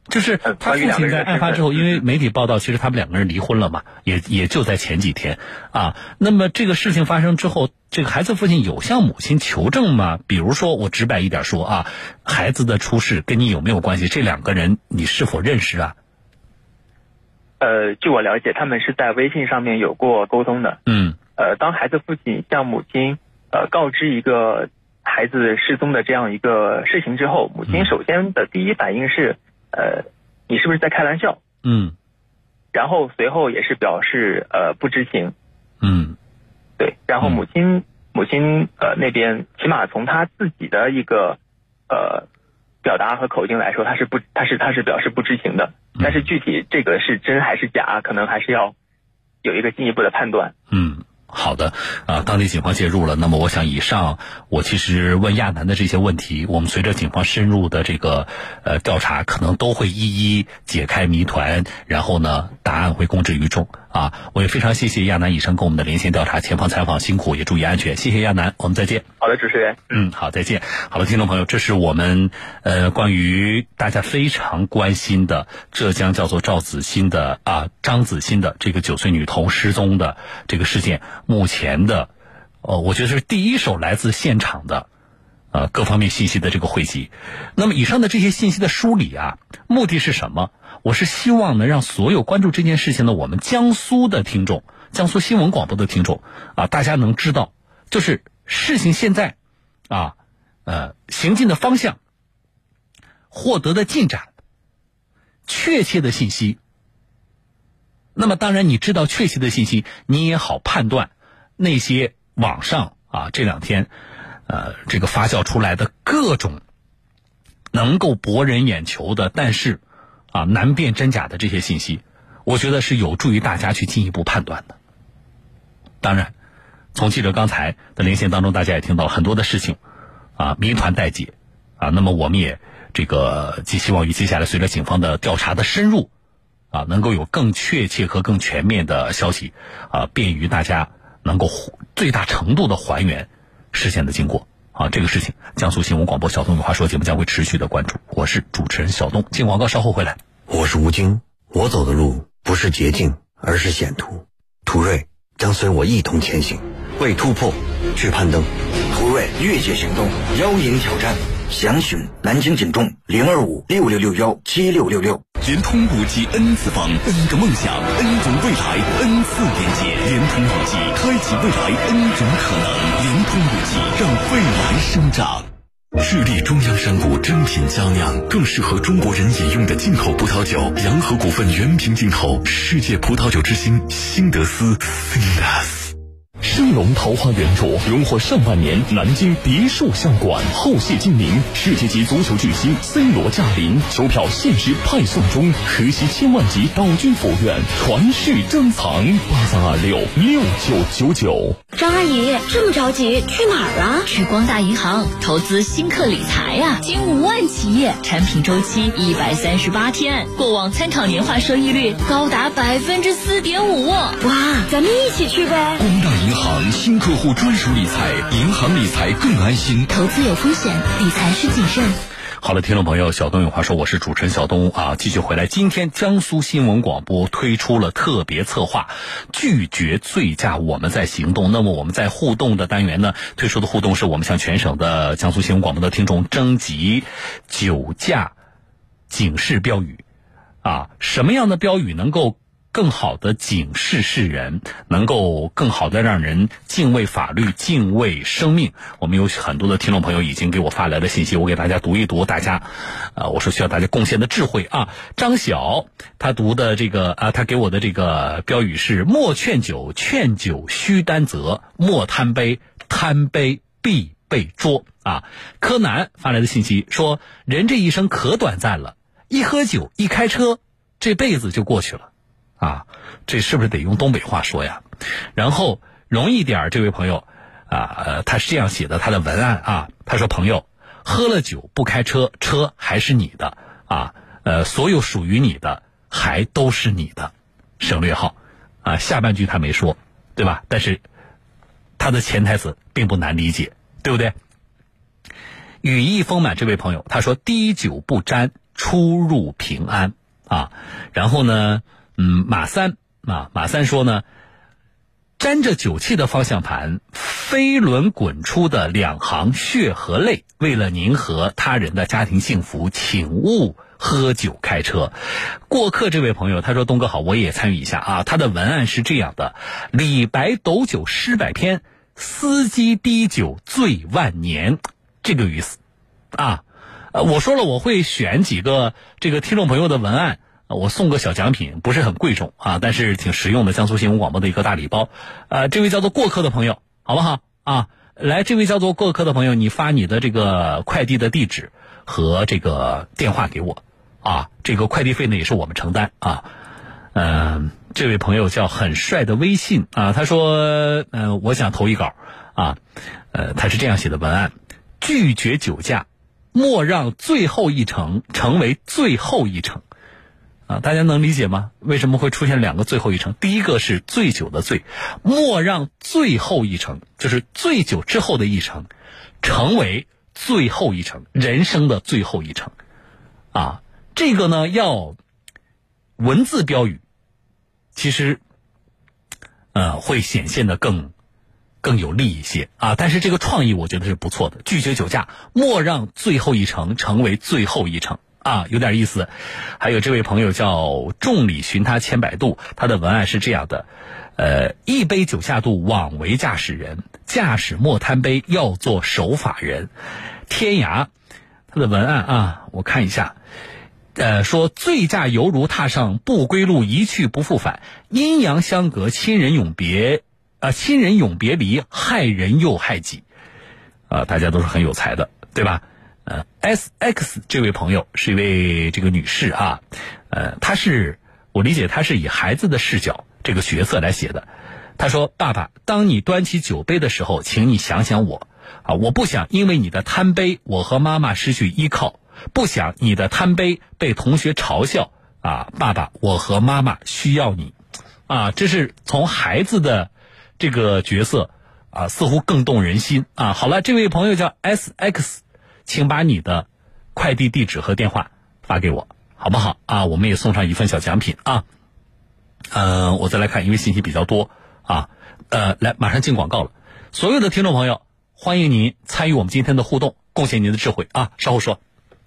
就是他父亲在案发之后，因为媒体报道，其实他们两个人离婚了嘛，也也就在前几天啊。那么这个事情发生之后，这个孩子父亲有向母亲求证吗？比如说，我直白一点说啊，孩子的出事跟你有没有关系？这两个人你是否认识啊？呃，据我了解，他们是在微信上面有过沟通的。嗯。呃，当孩子父亲向母亲呃告知一个孩子失踪的这样一个事情之后，母亲首先的第一反应是。呃，你是不是在开玩笑？嗯，然后随后也是表示呃不知情。嗯，对，然后母亲母亲呃那边起码从他自己的一个呃表达和口径来说，他是不他是他是表示不知情的，但是具体这个是真还是假，可能还是要有一个进一步的判断。嗯。好的，啊，当地警方介入了。那么，我想以上我其实问亚楠的这些问题，我们随着警方深入的这个呃调查，可能都会一一解开谜团，然后呢，答案会公之于众。啊，我也非常谢谢亚楠医生跟我们的连线调查，前方采访辛苦，也注意安全。谢谢亚楠，我们再见。好的，主持人。嗯，好，再见。好了，听众朋友，这是我们呃关于大家非常关心的浙江叫做赵子欣的啊张子欣的这个九岁女童失踪的这个事件，目前的呃，我觉得是第一手来自现场的呃各方面信息的这个汇集。那么以上的这些信息的梳理啊，目的是什么？我是希望能让所有关注这件事情的我们江苏的听众、江苏新闻广播的听众啊，大家能知道，就是事情现在啊，呃，行进的方向、获得的进展、确切的信息。那么，当然你知道确切的信息，你也好判断那些网上啊这两天呃这个发酵出来的各种能够博人眼球的，但是。啊，难辨真假的这些信息，我觉得是有助于大家去进一步判断的。当然，从记者刚才的连线当中，大家也听到很多的事情，啊，谜团待解，啊，那么我们也这个寄希望于接下来随着警方的调查的深入。啊，能够有更确切和更全面的消息啊，便于大家能够最大程度的还原事件的经过啊。这个事情，江苏新闻广播小东有话说节目将会持续的关注。我是主持人小东，进广告稍后回来。我是吴京，我走的路不是捷径，而是险途。途锐将随我一同前行，为突破去攀登。途锐越界行动，妖影挑战，详询南京警钟零二五六六六幺七六六六。联通五 G N 次方，N 个梦想，N 种未来，N 次连接。联通五 G 开启未来 N 种可能，联通五 G 让未来生长。智利中央山谷真品佳酿，更适合中国人饮用的进口葡萄酒。洋河股份原瓶进口，世界葡萄酒之星新德斯 s i n d s。升龙桃花源主荣获上半年南京别墅相馆，后谢金铭，世界级足球巨星 C 罗驾临，球票限时派送中，河西千万级岛君府院传世珍藏，八三二六六九九九。张阿姨这么着急去哪儿啊？去光大银行投资新客理财呀，仅五万企业，产品周期一百三十八天，过往参考年化收益率高达百分之四点五。哇，咱们一起去呗！光大银行新客户专属理财，银行理财更安心。投资有风险，理财需谨慎。好了，听众朋友，小东有话说，我是主持人小东啊，继续回来。今天江苏新闻广播推出了特别策划，拒绝醉驾，我们在行动。那么我们在互动的单元呢，推出的互动是我们向全省的江苏新闻广播的听众征集酒驾警示标语啊，什么样的标语能够？更好的警示世人，能够更好的让人敬畏法律、敬畏生命。我们有很多的听众朋友已经给我发来了信息，我给大家读一读。大家，呃，我说需要大家贡献的智慧啊。张晓他读的这个啊，他给我的这个标语是：莫劝酒，劝酒须担责；莫贪杯，贪杯必被捉。啊，柯南发来的信息说：人这一生可短暂了，一喝酒一开车，这辈子就过去了。啊，这是不是得用东北话说呀？然后容易点这位朋友啊，他是这样写的，他的文案啊，他说：“朋友，喝了酒不开车，车还是你的啊，呃，所有属于你的还都是你的。”省略号啊，下半句他没说，对吧？但是他的潜台词并不难理解，对不对？语意丰满这位朋友他说：“滴酒不沾，出入平安啊。”然后呢？嗯，马三啊，马三说呢，沾着酒气的方向盘，飞轮滚出的两行血和泪。为了您和他人的家庭幸福，请勿喝酒开车。过客这位朋友他说：“东哥好，我也参与一下啊。”他的文案是这样的：李白斗酒诗百篇，司机滴酒醉万年。这个意思啊，呃，我说了我会选几个这个听众朋友的文案。我送个小奖品，不是很贵重啊，但是挺实用的。江苏新闻广播的一个大礼包，呃，这位叫做过客的朋友，好不好啊？来，这位叫做过客的朋友，你发你的这个快递的地址和这个电话给我啊，这个快递费呢也是我们承担啊。嗯，这位朋友叫很帅的微信啊，他说，嗯，我想投一稿啊，呃，他是这样写的文案：拒绝酒驾，莫让最后一程成为最后一程。啊，大家能理解吗？为什么会出现两个最后一程？第一个是醉酒的醉，莫让最后一程，就是醉酒之后的一程，成为最后一程，人生的最后一程。啊，这个呢要文字标语，其实呃会显现的更更有利一些啊。但是这个创意我觉得是不错的，拒绝酒驾，莫让最后一程成为最后一程。啊，有点意思。还有这位朋友叫众里寻他千百度，他的文案是这样的：呃，一杯酒下肚，枉为驾驶人；驾驶莫贪杯，要做守法人。天涯，他的文案啊，我看一下，呃，说醉驾犹如踏上不归路，一去不复返。阴阳相隔，亲人永别，啊，亲人永别离，害人又害己。啊，大家都是很有才的，对吧？呃，S X 这位朋友是一位这个女士啊，呃，她是我理解她是以孩子的视角这个角色来写的。她说：“爸爸，当你端起酒杯的时候，请你想想我啊，我不想因为你的贪杯，我和妈妈失去依靠，不想你的贪杯被同学嘲笑啊，爸爸，我和妈妈需要你，啊，这是从孩子的这个角色啊，似乎更动人心啊。好了，这位朋友叫 S X，请把你的快递地址和电话发给我，好不好啊？我们也送上一份小奖品啊。嗯，我再来看，因为信息比较多啊，呃，来，马上进广告了。所有的听众朋友，欢迎您参与我们今天的互动，贡献您的智慧啊。稍后说。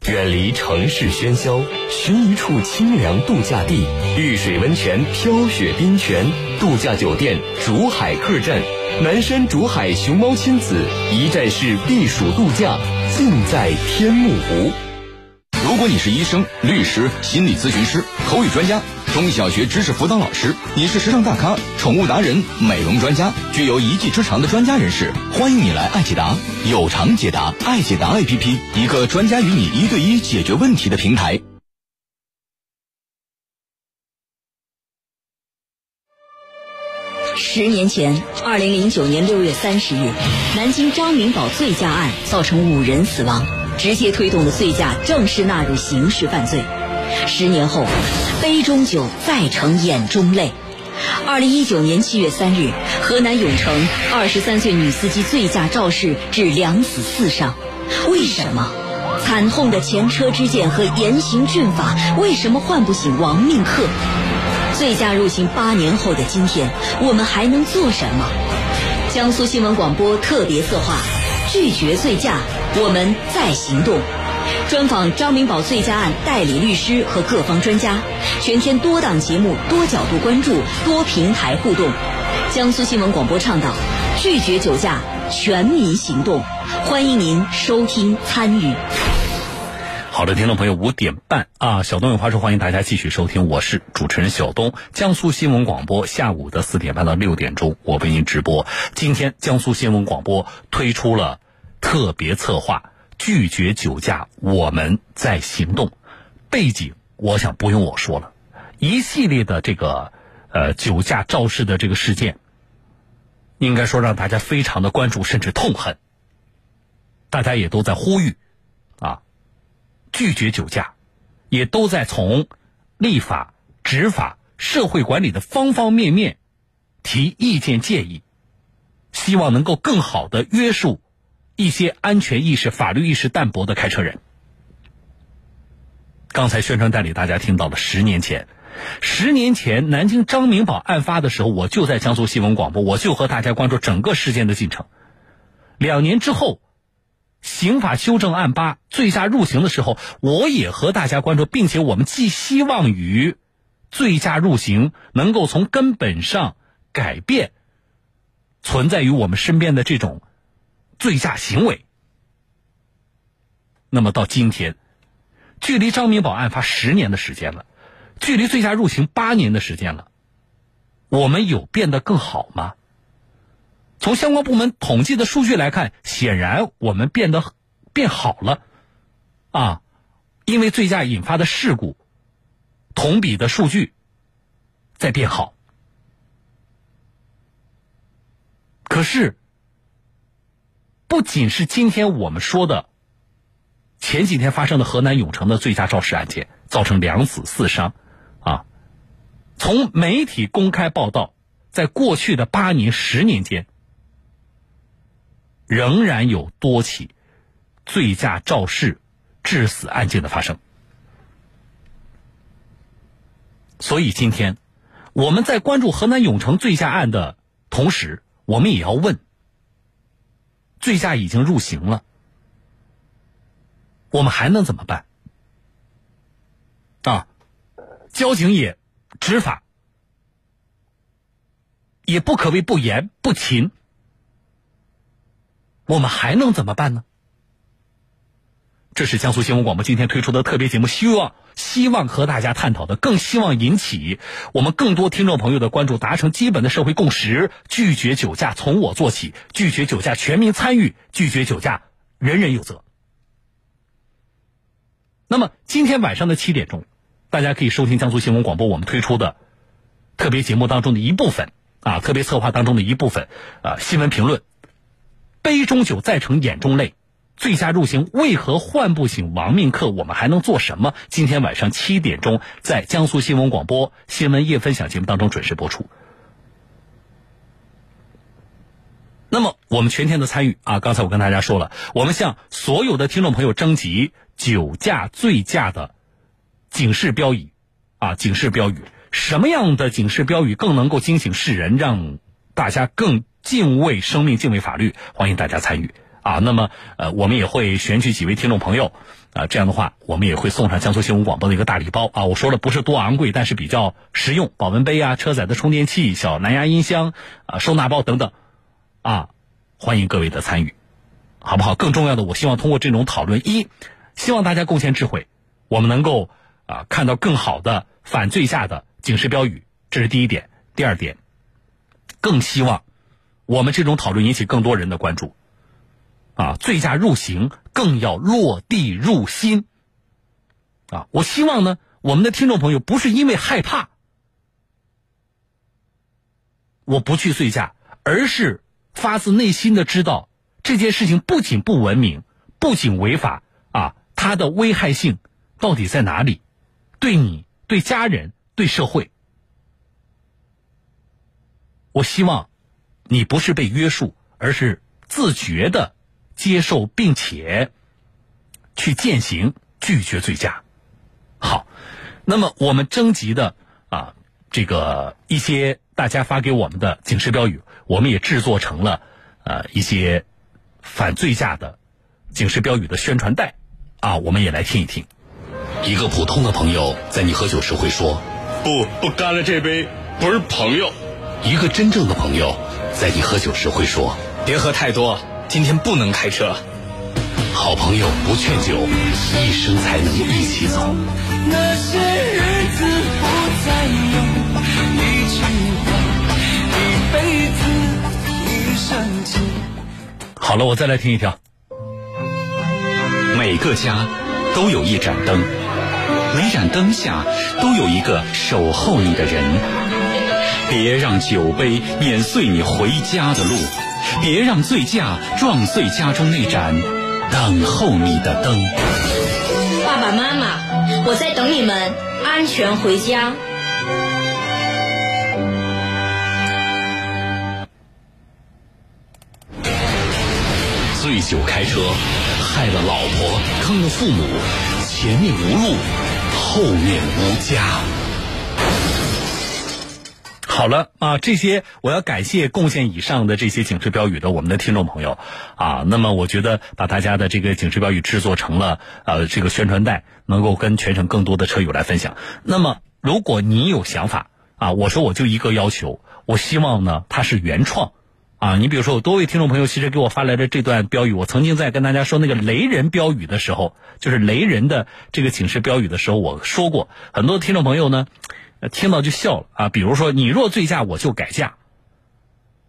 远离城市喧嚣，寻一处清凉度假地，遇水温泉，飘雪冰泉，度假酒店竹海客栈，南山竹海熊猫亲子一站式避暑度假，尽在天目湖。如果你是医生、律师、心理咨询师、口语专家。中小学知识辅导老师，你是时尚大咖、宠物达人、美容专家，具有一技之长的专家人士，欢迎你来爱解答，有偿解答，爱解答 APP，一个专家与你一对一解决问题的平台。十年前，二零零九年六月三十日，南京张明宝醉驾案造成五人死亡，直接推动了醉驾正式纳入刑事犯罪。十年后，杯中酒再成眼中泪。二零一九年七月三日，河南永城二十三岁女司机醉驾肇事致两死四伤。为什么？惨痛的前车之鉴和严刑峻法，为什么唤不醒亡命客？醉驾入刑八年后的今天，我们还能做什么？江苏新闻广播特别策划：拒绝醉驾，我们在行动。专访张明宝醉驾案代理律师和各方专家，全天多档节目、多角度关注、多平台互动。江苏新闻广播倡导拒绝酒驾，全民行动，欢迎您收听参与。好的，听众朋友，五点半啊，小东有话说，欢迎大家继续收听，我是主持人小东。江苏新闻广播下午的四点半到六点钟，我为您直播。今天江苏新闻广播推出了特别策划。拒绝酒驾，我们在行动。背景，我想不用我说了，一系列的这个呃酒驾肇事的这个事件，应该说让大家非常的关注，甚至痛恨。大家也都在呼吁，拒绝酒驾，也都在从立法、执法、社会管理的方方面面提意见建议，希望能够更好的约束。一些安全意识、法律意识淡薄的开车人。刚才宣传带里大家听到了，十年前，十年前南京张明宝案发的时候，我就在江苏新闻广播，我就和大家关注整个事件的进程。两年之后，刑法修正案八醉驾入刑的时候，我也和大家关注，并且我们寄希望于醉驾入刑能够从根本上改变存在于我们身边的这种。醉驾行为。那么到今天，距离张明宝案发十年的时间了，距离醉驾入刑八年的时间了，我们有变得更好吗？从相关部门统计的数据来看，显然我们变得变好了，啊，因为醉驾引发的事故，同比的数据在变好，可是。不仅是今天我们说的，前几天发生的河南永城的醉驾肇事案件，造成两死四伤，啊，从媒体公开报道，在过去的八年、十年间，仍然有多起醉驾肇事致死案件的发生。所以今天我们在关注河南永城醉驾案的同时，我们也要问。醉驾已经入刑了，我们还能怎么办？啊，交警也执法，也不可谓不严不勤，我们还能怎么办呢？这是江苏新闻广播今天推出的特别节目，希望希望和大家探讨的，更希望引起我们更多听众朋友的关注，达成基本的社会共识。拒绝酒驾，从我做起；拒绝酒驾，全民参与；拒绝酒驾，人人有责。那么今天晚上的七点钟，大家可以收听江苏新闻广播我们推出的特别节目当中的一部分啊，特别策划当中的一部分啊，新闻评论。杯中酒再成眼中泪。醉驾入刑为何唤不醒亡命客？我们还能做什么？今天晚上七点钟，在江苏新闻广播新闻夜分享节目当中准时播出。那么我们全天的参与啊，刚才我跟大家说了，我们向所有的听众朋友征集酒驾、醉驾的警示标语啊，警示标语，什么样的警示标语更能够惊醒世人，让大家更敬畏生命、敬畏法律？欢迎大家参与啊！那么呃，我们也会选取几位听众朋友啊，这样的话，我们也会送上江苏新闻广播的一个大礼包啊。我说的不是多昂贵，但是比较实用，保温杯啊、车载的充电器、小蓝牙音箱啊、收纳包等等。啊，欢迎各位的参与，好不好？更重要的，我希望通过这种讨论，一，希望大家贡献智慧，我们能够啊看到更好的反醉驾的警示标语，这是第一点。第二点，更希望我们这种讨论引起更多人的关注，啊，醉驾入刑更要落地入心。啊，我希望呢，我们的听众朋友不是因为害怕，我不去醉驾，而是。发自内心的知道这件事情不仅不文明，不仅违法啊，它的危害性到底在哪里？对你、对家人、对社会，我希望你不是被约束，而是自觉的接受，并且去践行，拒绝醉驾。好，那么我们征集的啊，这个一些大家发给我们的警示标语。我们也制作成了，呃，一些反醉驾的警示标语的宣传带，啊，我们也来听一听。一个普通的朋友在你喝酒时会说：“不，不干了这杯，不是朋友。”一个真正的朋友在你喝酒时会说：“别喝太多，今天不能开车。”好朋友不劝酒，一生才能一起走。那些日子不再有一句话，一辈子。好了，我再来听一条。每个家都有一盏灯，每盏灯下都有一个守候你的人。别让酒杯碾碎你回家的路，别让醉驾撞碎家中那盏等候你的灯。爸爸妈妈，我在等你们安全回家。醉酒开车，害了老婆，坑了父母，前面无路，后面无家。好了啊，这些我要感谢贡献以上的这些警示标语的我们的听众朋友啊。那么我觉得把大家的这个警示标语制作成了呃这个宣传带，能够跟全省更多的车友来分享。那么如果你有想法啊，我说我就一个要求，我希望呢它是原创。啊，你比如说，有多位听众朋友其实给我发来的这段标语，我曾经在跟大家说那个雷人标语的时候，就是雷人的这个警示标语的时候，我说过，很多听众朋友呢，听到就笑了啊。比如说，你若醉驾，我就改嫁，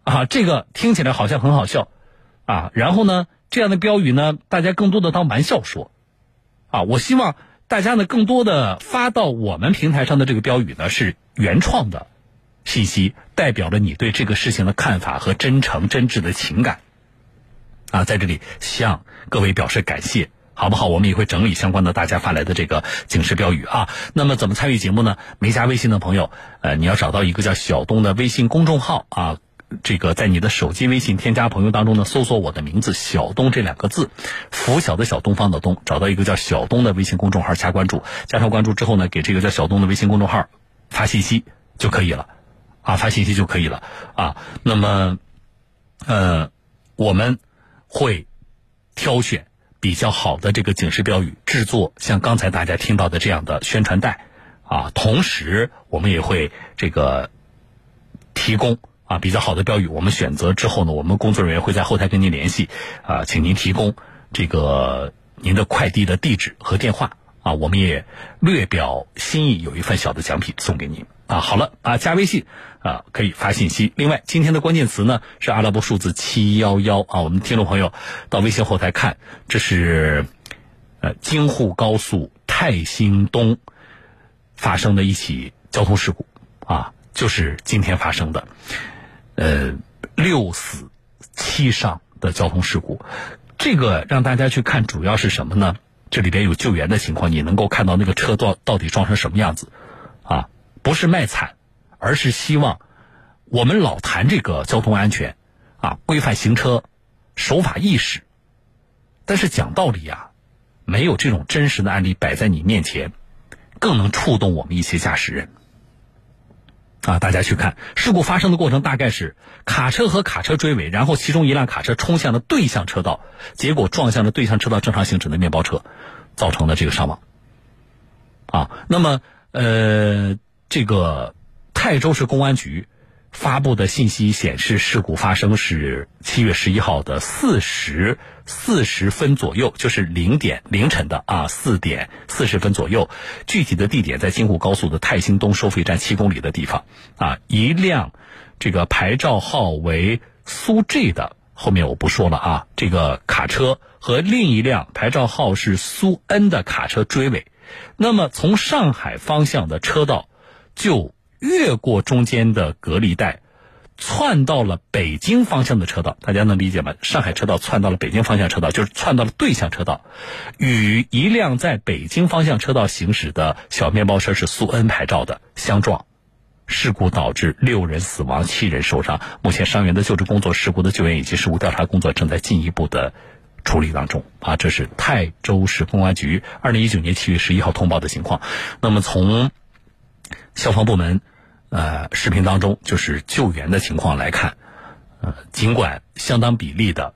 啊，这个听起来好像很好笑，啊，然后呢，这样的标语呢，大家更多的当玩笑说，啊，我希望大家呢，更多的发到我们平台上的这个标语呢，是原创的。信息代表了你对这个事情的看法和真诚真挚的情感，啊，在这里向各位表示感谢，好不好？我们也会整理相关的大家发来的这个警示标语啊。那么怎么参与节目呢？没加微信的朋友，呃，你要找到一个叫小东的微信公众号啊，这个在你的手机微信添加朋友当中呢，搜索我的名字小东这两个字，拂晓的小东方的东，找到一个叫小东的微信公众号加关注，加上关注之后呢，给这个叫小东的微信公众号发信息就可以了。啊，发信息就可以了啊。那么，呃，我们会挑选比较好的这个警示标语，制作像刚才大家听到的这样的宣传带啊。同时，我们也会这个提供啊比较好的标语。我们选择之后呢，我们工作人员会在后台跟您联系啊，请您提供这个您的快递的地址和电话啊。我们也略表心意，有一份小的奖品送给您。啊，好了啊，加微信啊，可以发信息。另外，今天的关键词呢是阿拉伯数字七幺幺啊。我们听众朋友到微信后台看，这是呃京沪高速泰兴东发生的一起交通事故啊，就是今天发生的呃六死七伤的交通事故。这个让大家去看，主要是什么呢？这里边有救援的情况，你能够看到那个车到到底撞成什么样子，啊，不是卖惨，而是希望我们老谈这个交通安全，啊，规范行车，守法意识，但是讲道理呀，没有这种真实的案例摆在你面前，更能触动我们一些驾驶人。啊，大家去看事故发生的过程，大概是卡车和卡车追尾，然后其中一辆卡车冲向了对向车道，结果撞向了对向车道正常行驶的面包车，造成了这个伤亡。啊，那么呃，这个泰州市公安局。发布的信息显示，事故发生是七月十一号的四时四十分左右，就是零点凌晨的啊四点四十分左右。具体的地点在京沪高速的泰兴东收费站七公里的地方啊。一辆这个牌照号为苏 G 的，后面我不说了啊。这个卡车和另一辆牌照号是苏 N 的卡车追尾，那么从上海方向的车道就。越过中间的隔离带，窜到了北京方向的车道，大家能理解吗？上海车道窜到了北京方向车道，就是窜到了对向车道，与一辆在北京方向车道行驶的小面包车是苏 N 牌照的相撞，事故导致六人死亡，七人受伤。目前伤员的救治工作、事故的救援以及事故调查工作正在进一步的处理当中。啊，这是泰州市公安局二零一九年七月十一号通报的情况。那么从消防部门。呃，视频当中就是救援的情况来看，呃，尽管相当比例的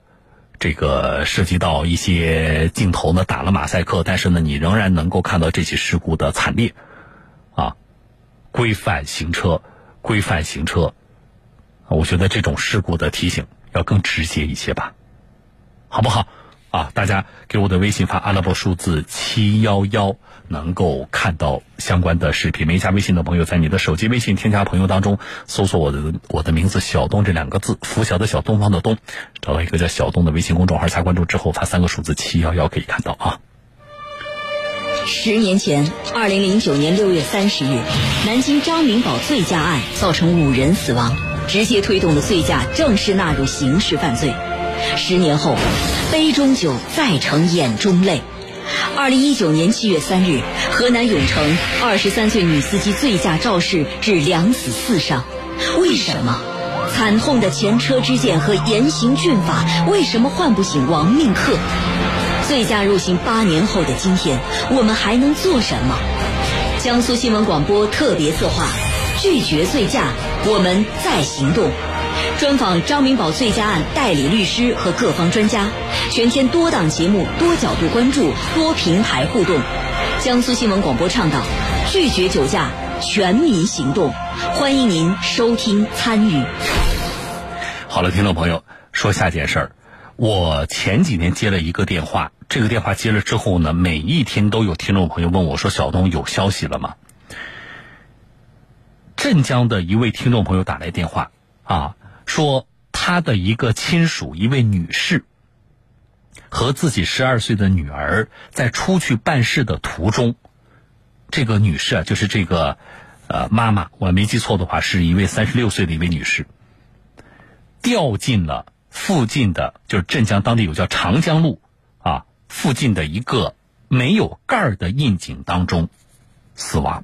这个涉及到一些镜头呢打了马赛克，但是呢，你仍然能够看到这起事故的惨烈，啊，规范行车，规范行车，我觉得这种事故的提醒要更直接一些吧，好不好？啊，大家给我的微信发阿拉伯数字七幺幺，能够看到相关的视频。没加微信的朋友，在你的手机微信添加朋友当中搜索我的我的名字小东这两个字，拂晓的小东方的东，找到一个叫小东的微信公众号，加关注之后发三个数字七幺幺可以看到啊。十年前，二零零九年六月三十日，南京张明宝醉驾案造成五人死亡，直接推动了醉驾正式纳入刑事犯罪。十年后，杯中酒再成眼中泪。二零一九年七月三日，河南永城二十三岁女司机醉驾肇事致两死四伤。为什么？惨痛的前车之鉴和严刑峻法为什么唤不醒亡命客？醉驾入刑八年后的今天，我们还能做什么？江苏新闻广播特别策划：拒绝醉驾，我们在行动。专访张明宝醉驾案代理律师和各方专家，全天多档节目、多角度关注、多平台互动。江苏新闻广播倡导拒绝酒驾，全民行动，欢迎您收听参与。好了，听众朋友，说下件事儿。我前几年接了一个电话，这个电话接了之后呢，每一天都有听众朋友问我说：“小东有消息了吗？”镇江的一位听众朋友打来电话啊。说他的一个亲属，一位女士，和自己十二岁的女儿在出去办事的途中，这个女士啊，就是这个呃妈妈，我没记错的话，是一位三十六岁的一位女士，掉进了附近的，就是镇江当地有叫长江路啊附近的一个没有盖儿的窨井当中死亡。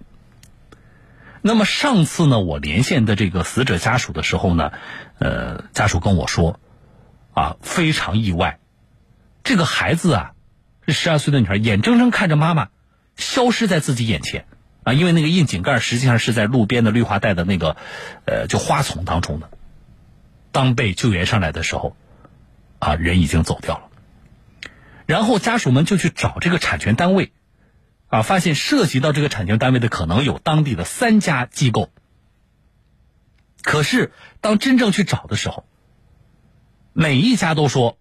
那么上次呢，我连线的这个死者家属的时候呢，呃，家属跟我说，啊，非常意外，这个孩子啊，这十二岁的女孩眼睁睁看着妈妈消失在自己眼前，啊，因为那个窨井盖实际上是在路边的绿化带的那个，呃，就花丛当中的，当被救援上来的时候，啊，人已经走掉了，然后家属们就去找这个产权单位。啊，发现涉及到这个产权单位的可能有当地的三家机构，可是当真正去找的时候，每一家都说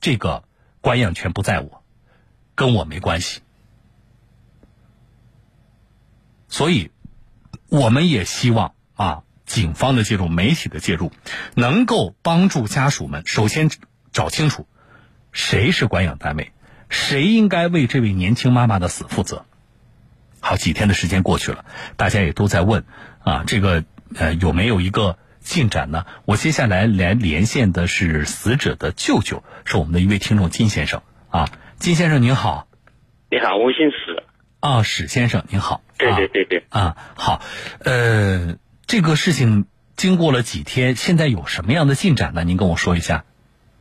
这个管养权不在我，跟我没关系。所以，我们也希望啊，警方的介入、媒体的介入，能够帮助家属们首先找清楚谁是管养单位。谁应该为这位年轻妈妈的死负责？好几天的时间过去了，大家也都在问啊，这个呃有没有一个进展呢？我接下来来连线的是死者的舅舅，是我们的一位听众金先生啊。金先生您好，你好，我姓史。啊，史先生您好。对对对对。啊，好，呃，这个事情经过了几天，现在有什么样的进展呢？您跟我说一下。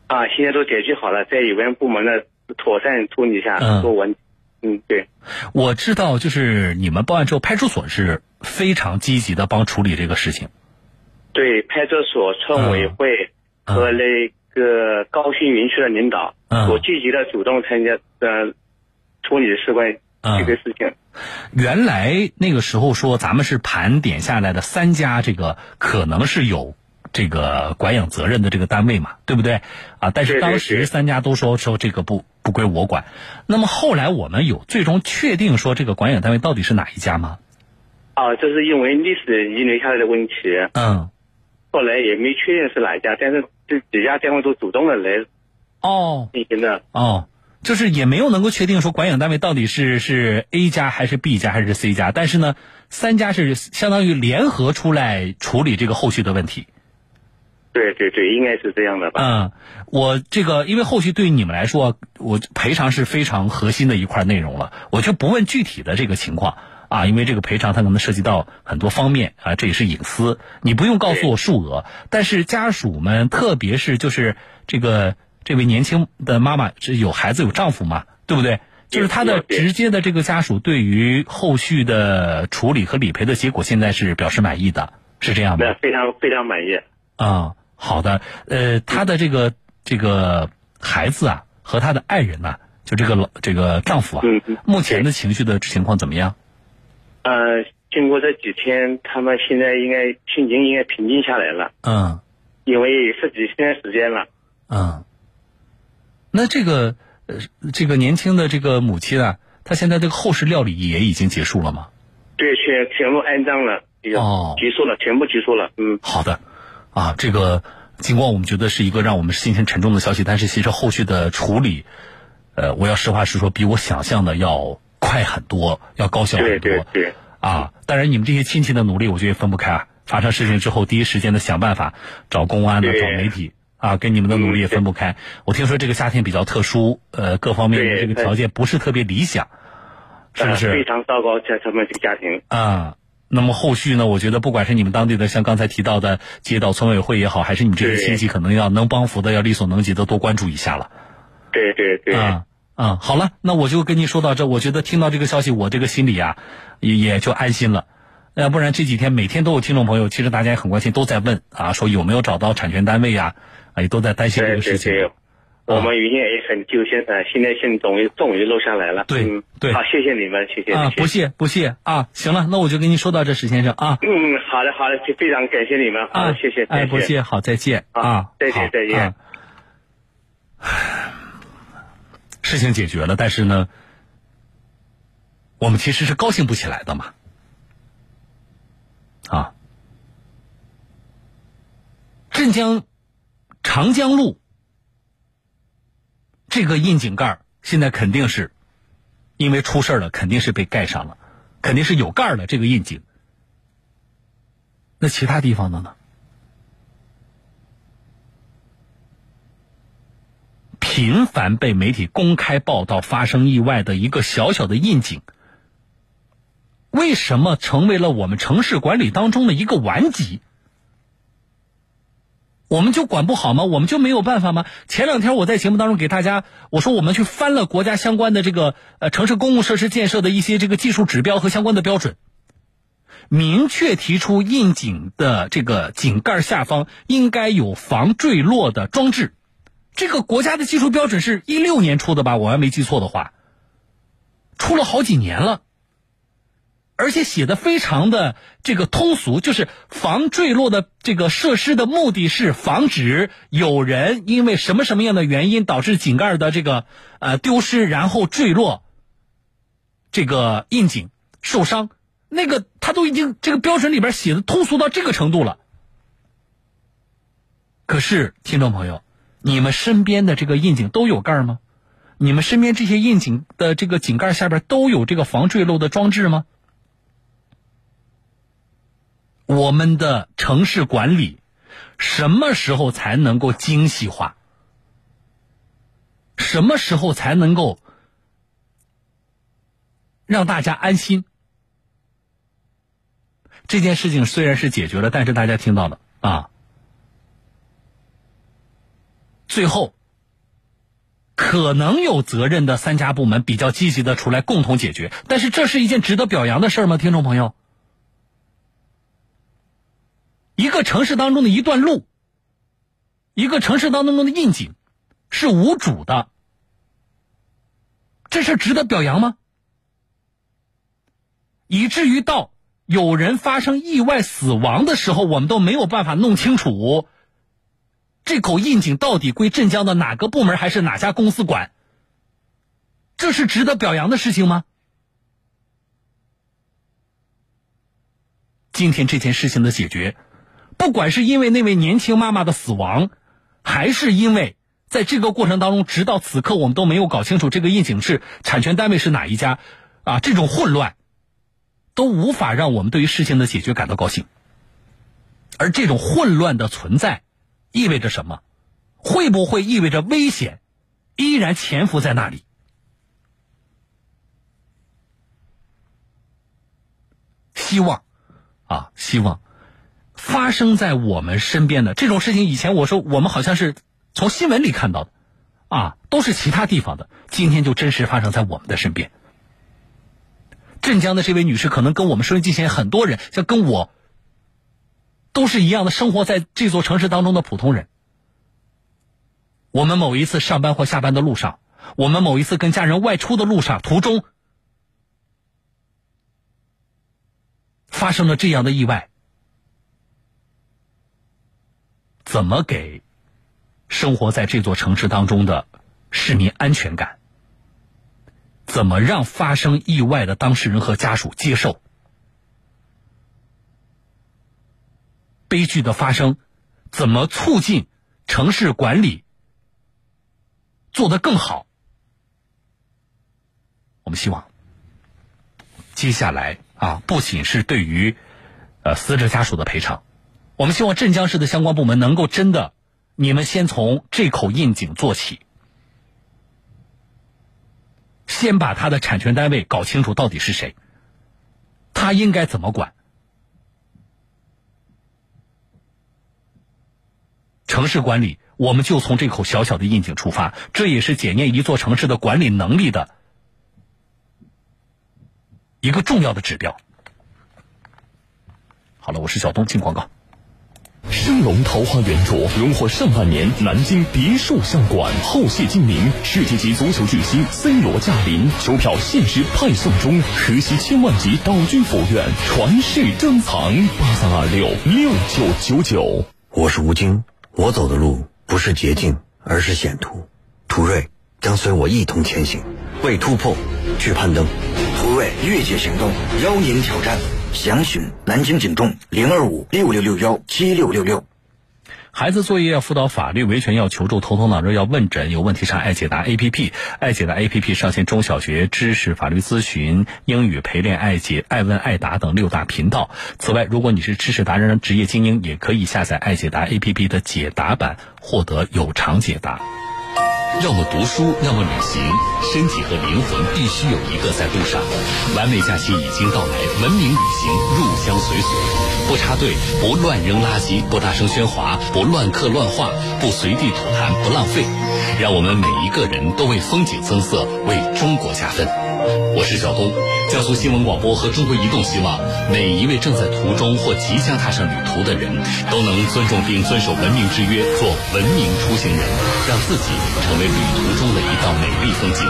啊，现在都解决好了，在有关部门的妥善处理一下，说完。嗯，对。我知道，就是你们报案之后，派出所是非常积极的帮处理这个事情。对，派出所、村委会和那个高新园区的领导，我积极的主动参加呃处理事关这个事情。原来那个时候说，咱们是盘点下来的三家，这个可能是有这个管养责任的这个单位嘛，对不对？啊，但是当时三家都说说这个不不归我管。那么后来我们有最终确定说这个管养单位到底是哪一家吗？啊，这是因为历史遗留下来的问题。嗯。后来也没确定是哪一家，但是这几家单位都主动的来哦进行的哦，就是也没有能够确定说管养单位到底是是 A 家还是 B 家还是 C 家，但是呢，三家是相当于联合出来处理这个后续的问题。对对对，应该是这样的吧？嗯，我这个因为后续对于你们来说，我赔偿是非常核心的一块内容了，我就不问具体的这个情况。啊，因为这个赔偿它可能涉及到很多方面啊，这也是隐私，你不用告诉我数额。但是家属们，特别是就是这个这位年轻的妈妈，是有孩子有丈夫嘛，对不对？就是他的直接的这个家属，对于后续的处理和理赔的结果，现在是表示满意的，是这样吗？非常非常满意。啊，好的。呃，他的这个这个孩子啊，和他的爱人呐，就这个老这个丈夫啊，目前的情绪的情况怎么样？呃，经过这几天，他们现在应该心情应该平静下来了。嗯，因为十几天时间了。嗯，那这个呃，这个年轻的这个母亲啊，她现在这个后事料理也已经结束了吗？对，全全部安葬了，哦，结束了，全部结束了。嗯，好的，啊，这个尽管我们觉得是一个让我们心情沉重的消息，但是其实后续的处理，呃，我要实话实说，比我想象的要。快很多，要高效很多。对对对。啊，当然你们这些亲戚的努力，我觉得也分不开啊。发生事情之后，第一时间的想办法找公安的、找媒体啊，跟你们的努力也分不开。我听说这个夏天比较特殊，呃，各方面的这个条件不是特别理想，是不是？非常糟糕，在他们这个家庭。啊，那么后续呢？我觉得不管是你们当地的，像刚才提到的街道村委会也好，还是你们这些亲戚，可能要能帮扶的，要力所能及的多关注一下了。对对对。啊。啊，好了，那我就跟你说到这。我觉得听到这个消息，我这个心里啊，也也就安心了。要不然这几天每天都有听众朋友，其实大家也很关心，都在问啊，说有没有找到产权单位呀？啊，也都在担心这个事情。对对对，我们原先也很揪心呃，现在现终于终于落下来了。对对，好，谢谢你们，谢谢啊，不谢不谢啊。行了，那我就跟您说到这，史先生啊。嗯，好的好的，非常感谢你们啊，谢谢，哎，不谢，好，再见啊，再见再见。事情解决了，但是呢，我们其实是高兴不起来的嘛，啊，镇江长江路这个窨井盖现在肯定是因为出事了，肯定是被盖上了，肯定是有盖的这个窨井。那其他地方的呢？频繁被媒体公开报道发生意外的一个小小的窨井，为什么成为了我们城市管理当中的一个顽疾？我们就管不好吗？我们就没有办法吗？前两天我在节目当中给大家我说，我们去翻了国家相关的这个呃城市公共设施建设的一些这个技术指标和相关的标准，明确提出窨井的这个井盖下方应该有防坠落的装置。这个国家的技术标准是一六年出的吧？我要没记错的话，出了好几年了，而且写的非常的这个通俗，就是防坠落的这个设施的目的是防止有人因为什么什么样的原因导致井盖的这个呃丢失，然后坠落，这个窨井受伤。那个他都已经这个标准里边写的通俗到这个程度了，可是听众朋友。你们身边的这个窨井都有盖吗？你们身边这些窨井的这个井盖下边都有这个防坠落的装置吗？我们的城市管理什么时候才能够精细化？什么时候才能够让大家安心？这件事情虽然是解决了，但是大家听到了啊，最后可能有责任的三家部门比较积极的出来共同解决，但是这是一件值得表扬的事儿吗？听众朋友，一个城市当中的一段路，一个城市当中的印景是无主的，这事值得表扬吗？以至于到。有人发生意外死亡的时候，我们都没有办法弄清楚这口印井到底归镇江的哪个部门还是哪家公司管？这是值得表扬的事情吗？今天这件事情的解决，不管是因为那位年轻妈妈的死亡，还是因为在这个过程当中，直到此刻我们都没有搞清楚这个印井是产权单位是哪一家，啊，这种混乱。都无法让我们对于事情的解决感到高兴，而这种混乱的存在，意味着什么？会不会意味着危险依然潜伏在那里？希望啊，希望发生在我们身边的这种事情，以前我说我们好像是从新闻里看到的，啊，都是其他地方的，今天就真实发生在我们的身边。镇江的这位女士，可能跟我们收音机前很多人，像跟我，都是一样的，生活在这座城市当中的普通人。我们某一次上班或下班的路上，我们某一次跟家人外出的路上途中，发生了这样的意外，怎么给生活在这座城市当中的市民安全感？怎么让发生意外的当事人和家属接受悲剧的发生？怎么促进城市管理做得更好？我们希望接下来啊，不仅是对于呃死者家属的赔偿，我们希望镇江市的相关部门能够真的，你们先从这口印井做起。先把他的产权单位搞清楚到底是谁，他应该怎么管？城市管理，我们就从这口小小的印井出发，这也是检验一座城市的管理能力的一个重要的指标。好了，我是小东，进广告。升龙桃花源主荣获上半年南京别墅相馆，后谢金明，世界级足球巨星 C 罗驾临，球票限时派送中，可惜千万级岛居府院，传世珍藏八三二六六九九九。我是吴京，我走的路不是捷径，而是险途。途锐将随我一同前行，为突破去攀登。途锐越界行动，邀您挑战。详询南京警众零二五六六六幺七六六六。孩子作业要辅导、法律维权要求助、头疼脑热要问诊，有问题上爱解答 APP。爱解答 APP 上线中小学知识、法律咨询、英语陪练、爱解、爱问、爱答等六大频道。此外，如果你是知识达人、职业精英，也可以下载爱解答 APP 的解答版，获得有偿解答。要么读书，要么旅行，身体和灵魂必须有一个在路上。完美假期已经到来，文明旅行入乡随俗，不插队，不乱扔垃圾，不大声喧哗，不乱刻乱画，不随地吐痰，不浪费。让我们每一个人都为风景增色，为中国加分。我是小东，江苏新闻广播和中国移动希望每一位正在途中或即将踏上旅途的人都能尊重并遵守文明之约，做文明出行人，让自己成为旅途中的一道美丽风景。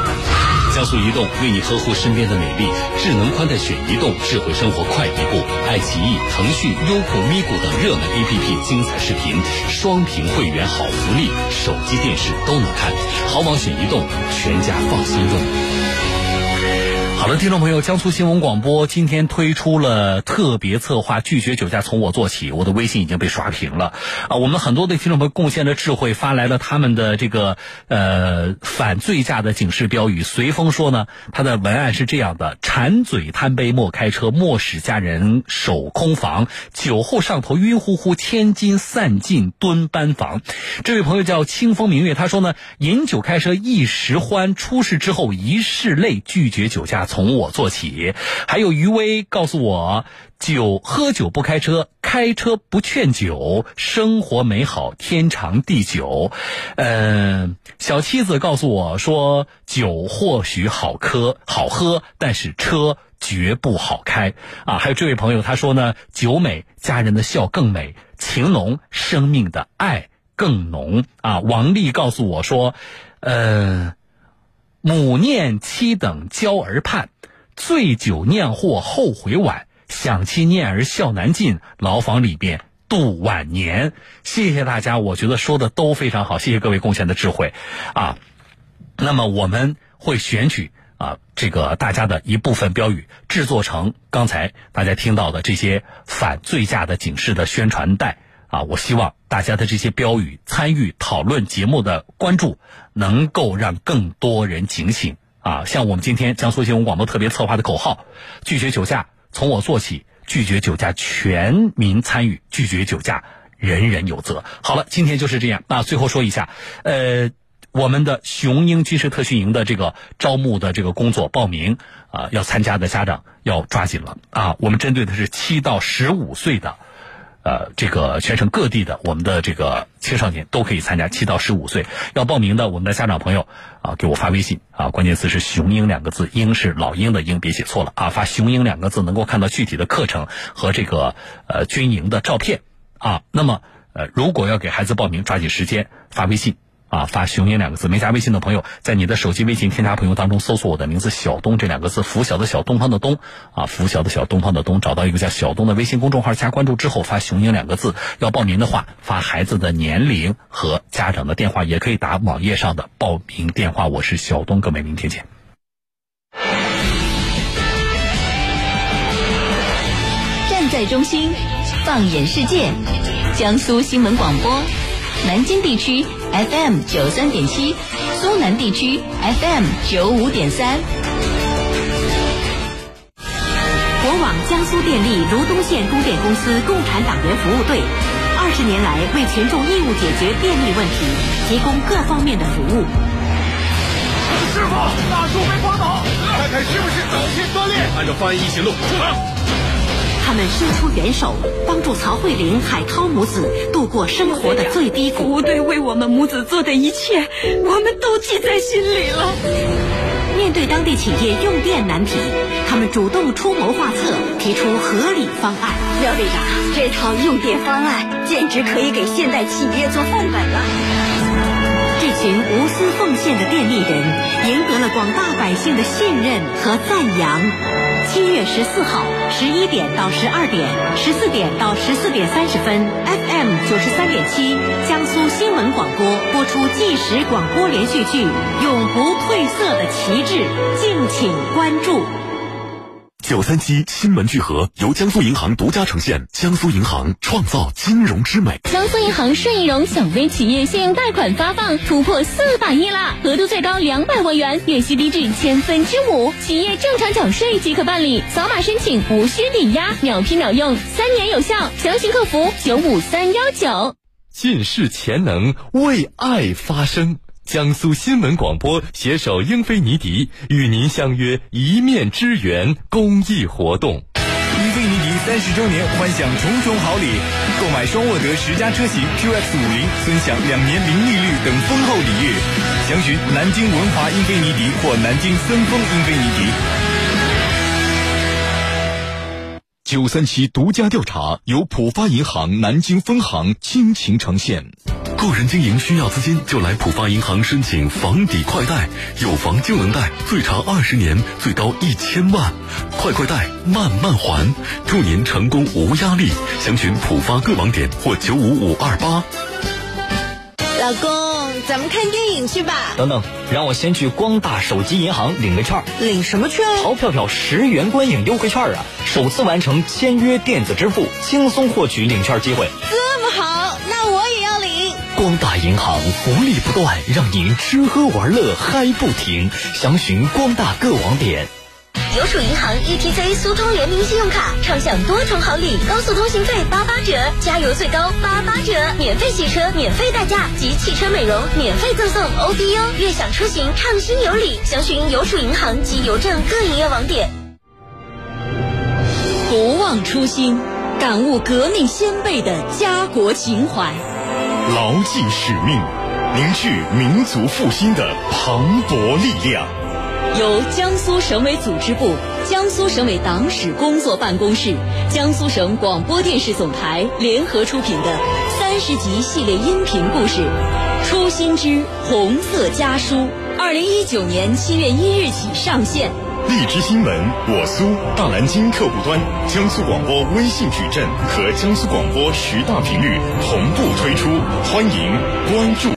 江苏移动为你呵护身边的美丽，智能宽带选移动，智慧生活快一步。爱奇艺、腾讯、优酷、咪咕等热门 APP 精彩视频，双屏会员好福利，手机电视都能看。好网选移动，全家放心用。好的，听众朋友，江苏新闻广播今天推出了特别策划“拒绝酒驾从我做起”，我的微信已经被刷屏了啊！我们很多的听众朋友贡献了智慧，发来了他们的这个呃反醉驾的警示标语。随风说呢，他的文案是这样的：馋嘴贪杯莫开车，莫使家人守空房；酒后上头晕乎乎，千金散尽蹲班房。这位朋友叫清风明月，他说呢，饮酒开车一时欢，出事之后一世泪。拒绝酒驾。从我做起，还有余威告诉我：酒喝酒不开车，开车不劝酒，生活美好天长地久。嗯，小妻子告诉我说：酒或许好喝好喝，但是车绝不好开啊！还有这位朋友他说呢：酒美，家人的笑更美；情浓，生命的爱更浓啊！王丽告诉我说：嗯。母念妻等娇儿盼，醉酒念祸后悔晚。想妻念儿笑难尽，牢房里边度晚年。谢谢大家，我觉得说的都非常好，谢谢各位贡献的智慧，啊，那么我们会选取啊这个大家的一部分标语，制作成刚才大家听到的这些反醉驾的警示的宣传带。啊，我希望大家的这些标语参与讨论节目的关注，能够让更多人警醒啊！像我们今天江苏新闻广播特别策划的口号：拒绝酒驾，从我做起；拒绝酒驾，全民参与；拒绝酒驾，人人有责。好了，今天就是这样。那最后说一下，呃，我们的雄鹰军事特训营的这个招募的这个工作报名啊，要参加的家长要抓紧了啊！我们针对的是七到十五岁的。呃，这个全省各地的我们的这个青少年都可以参加，七到十五岁要报名的，我们的家长朋友啊，给我发微信啊，关键词是“雄鹰”两个字，鹰是老鹰的鹰，别写错了啊，发“雄鹰”两个字，能够看到具体的课程和这个呃军营的照片啊。那么呃，如果要给孩子报名，抓紧时间发微信。啊，发“雄鹰”两个字，没加微信的朋友，在你的手机微信添加朋友当中搜索我的名字“小东”这两个字，拂晓的小东方的东，啊，拂晓的小东方的东，找到一个叫小东的微信公众号，加关注之后发“雄鹰”两个字。要报名的话，发孩子的年龄和家长的电话，也可以打网页上的报名电话。我是小东，各位，明天见。站在中心，放眼世界，江苏新闻广播。南京地区 FM 九三点七，苏南地区 FM 九五点三。国网江苏电力如东县供电公司共产党员服务队，二十年来为群众义务解决电力问题，提供各方面的服务。师傅，大树被刮倒，看看是不是早线断裂。按照方案一行动，出发。他们伸出援手，帮助曹慧玲、海涛母子度过生活的最低谷。吴队为我们母子做的一切，我们都记在心里了。面对当地企业用电难题，他们主动出谋划策，提出合理方案。廖队长，这套用电方案简直可以给现代企业做范本了。这群无私奉献的电力人，赢得了广大百姓的信任和赞扬。七月十四号十一点到十二点，十四点到十四点三十分，FM 九十三点七，江苏新闻广播播出纪实广播连续剧《永不褪色的旗帜》，敬请关注。九三七新闻聚合由江苏银行独家呈现，江苏银行创造金融之美。江苏银行顺义融小微企业信用贷款发放突破四百亿啦，额度最高两百万元，月息低至千分之五，企业正常缴税即可办理，扫码申请无需抵押，秒批秒用，三年有效。详询客服九五三幺九。尽释潜能，为爱发声。江苏新闻广播携手英菲尼迪与您相约一面之缘公益活动。英菲尼迪三十周年，欢享重重好礼，购买双沃德十佳车型 QX 五零，尊享两年零利率等丰厚礼遇。详询南京文华英菲尼迪或南京森丰英菲尼迪。九三七独家调查由浦发银行南京分行倾情呈现。个人经营需要资金，就来浦发银行申请房抵快贷，有房就能贷，最长二十年，最高一千万，快快贷，慢慢还，祝您成功无压力。详询浦发各网点或九五五二八。老公。咱们看电影去吧。等等，让我先去光大手机银行领个券。领什么券？淘票票十元观影优惠券啊！首次完成签约电子支付，轻松获取领券机会。这么好，那我。光大银行福利不断，让您吃喝玩乐嗨不停。详询光大各网点。邮储银行 ETC 苏通联名信用卡，畅享多重好礼，高速通行费八八折，加油最高八八折，免费洗车免费代驾及汽车美容免费赠送 ODU，悦享出行畅心有礼。详询邮储银行及邮政各营业网点。不忘初心，感悟革命先辈的家国情怀，牢记使命，凝聚民族复兴的磅礴力量。由江苏省委组织部、江苏省委党史工作办公室、江苏省广播电视总台联合出品的三十集系列音频故事《初心之红色家书》，二零一九年七月一日起上线。荔枝新闻、我苏、大南京客户端、江苏广播微信矩阵和江苏广播十大频率同步推出，欢迎关注。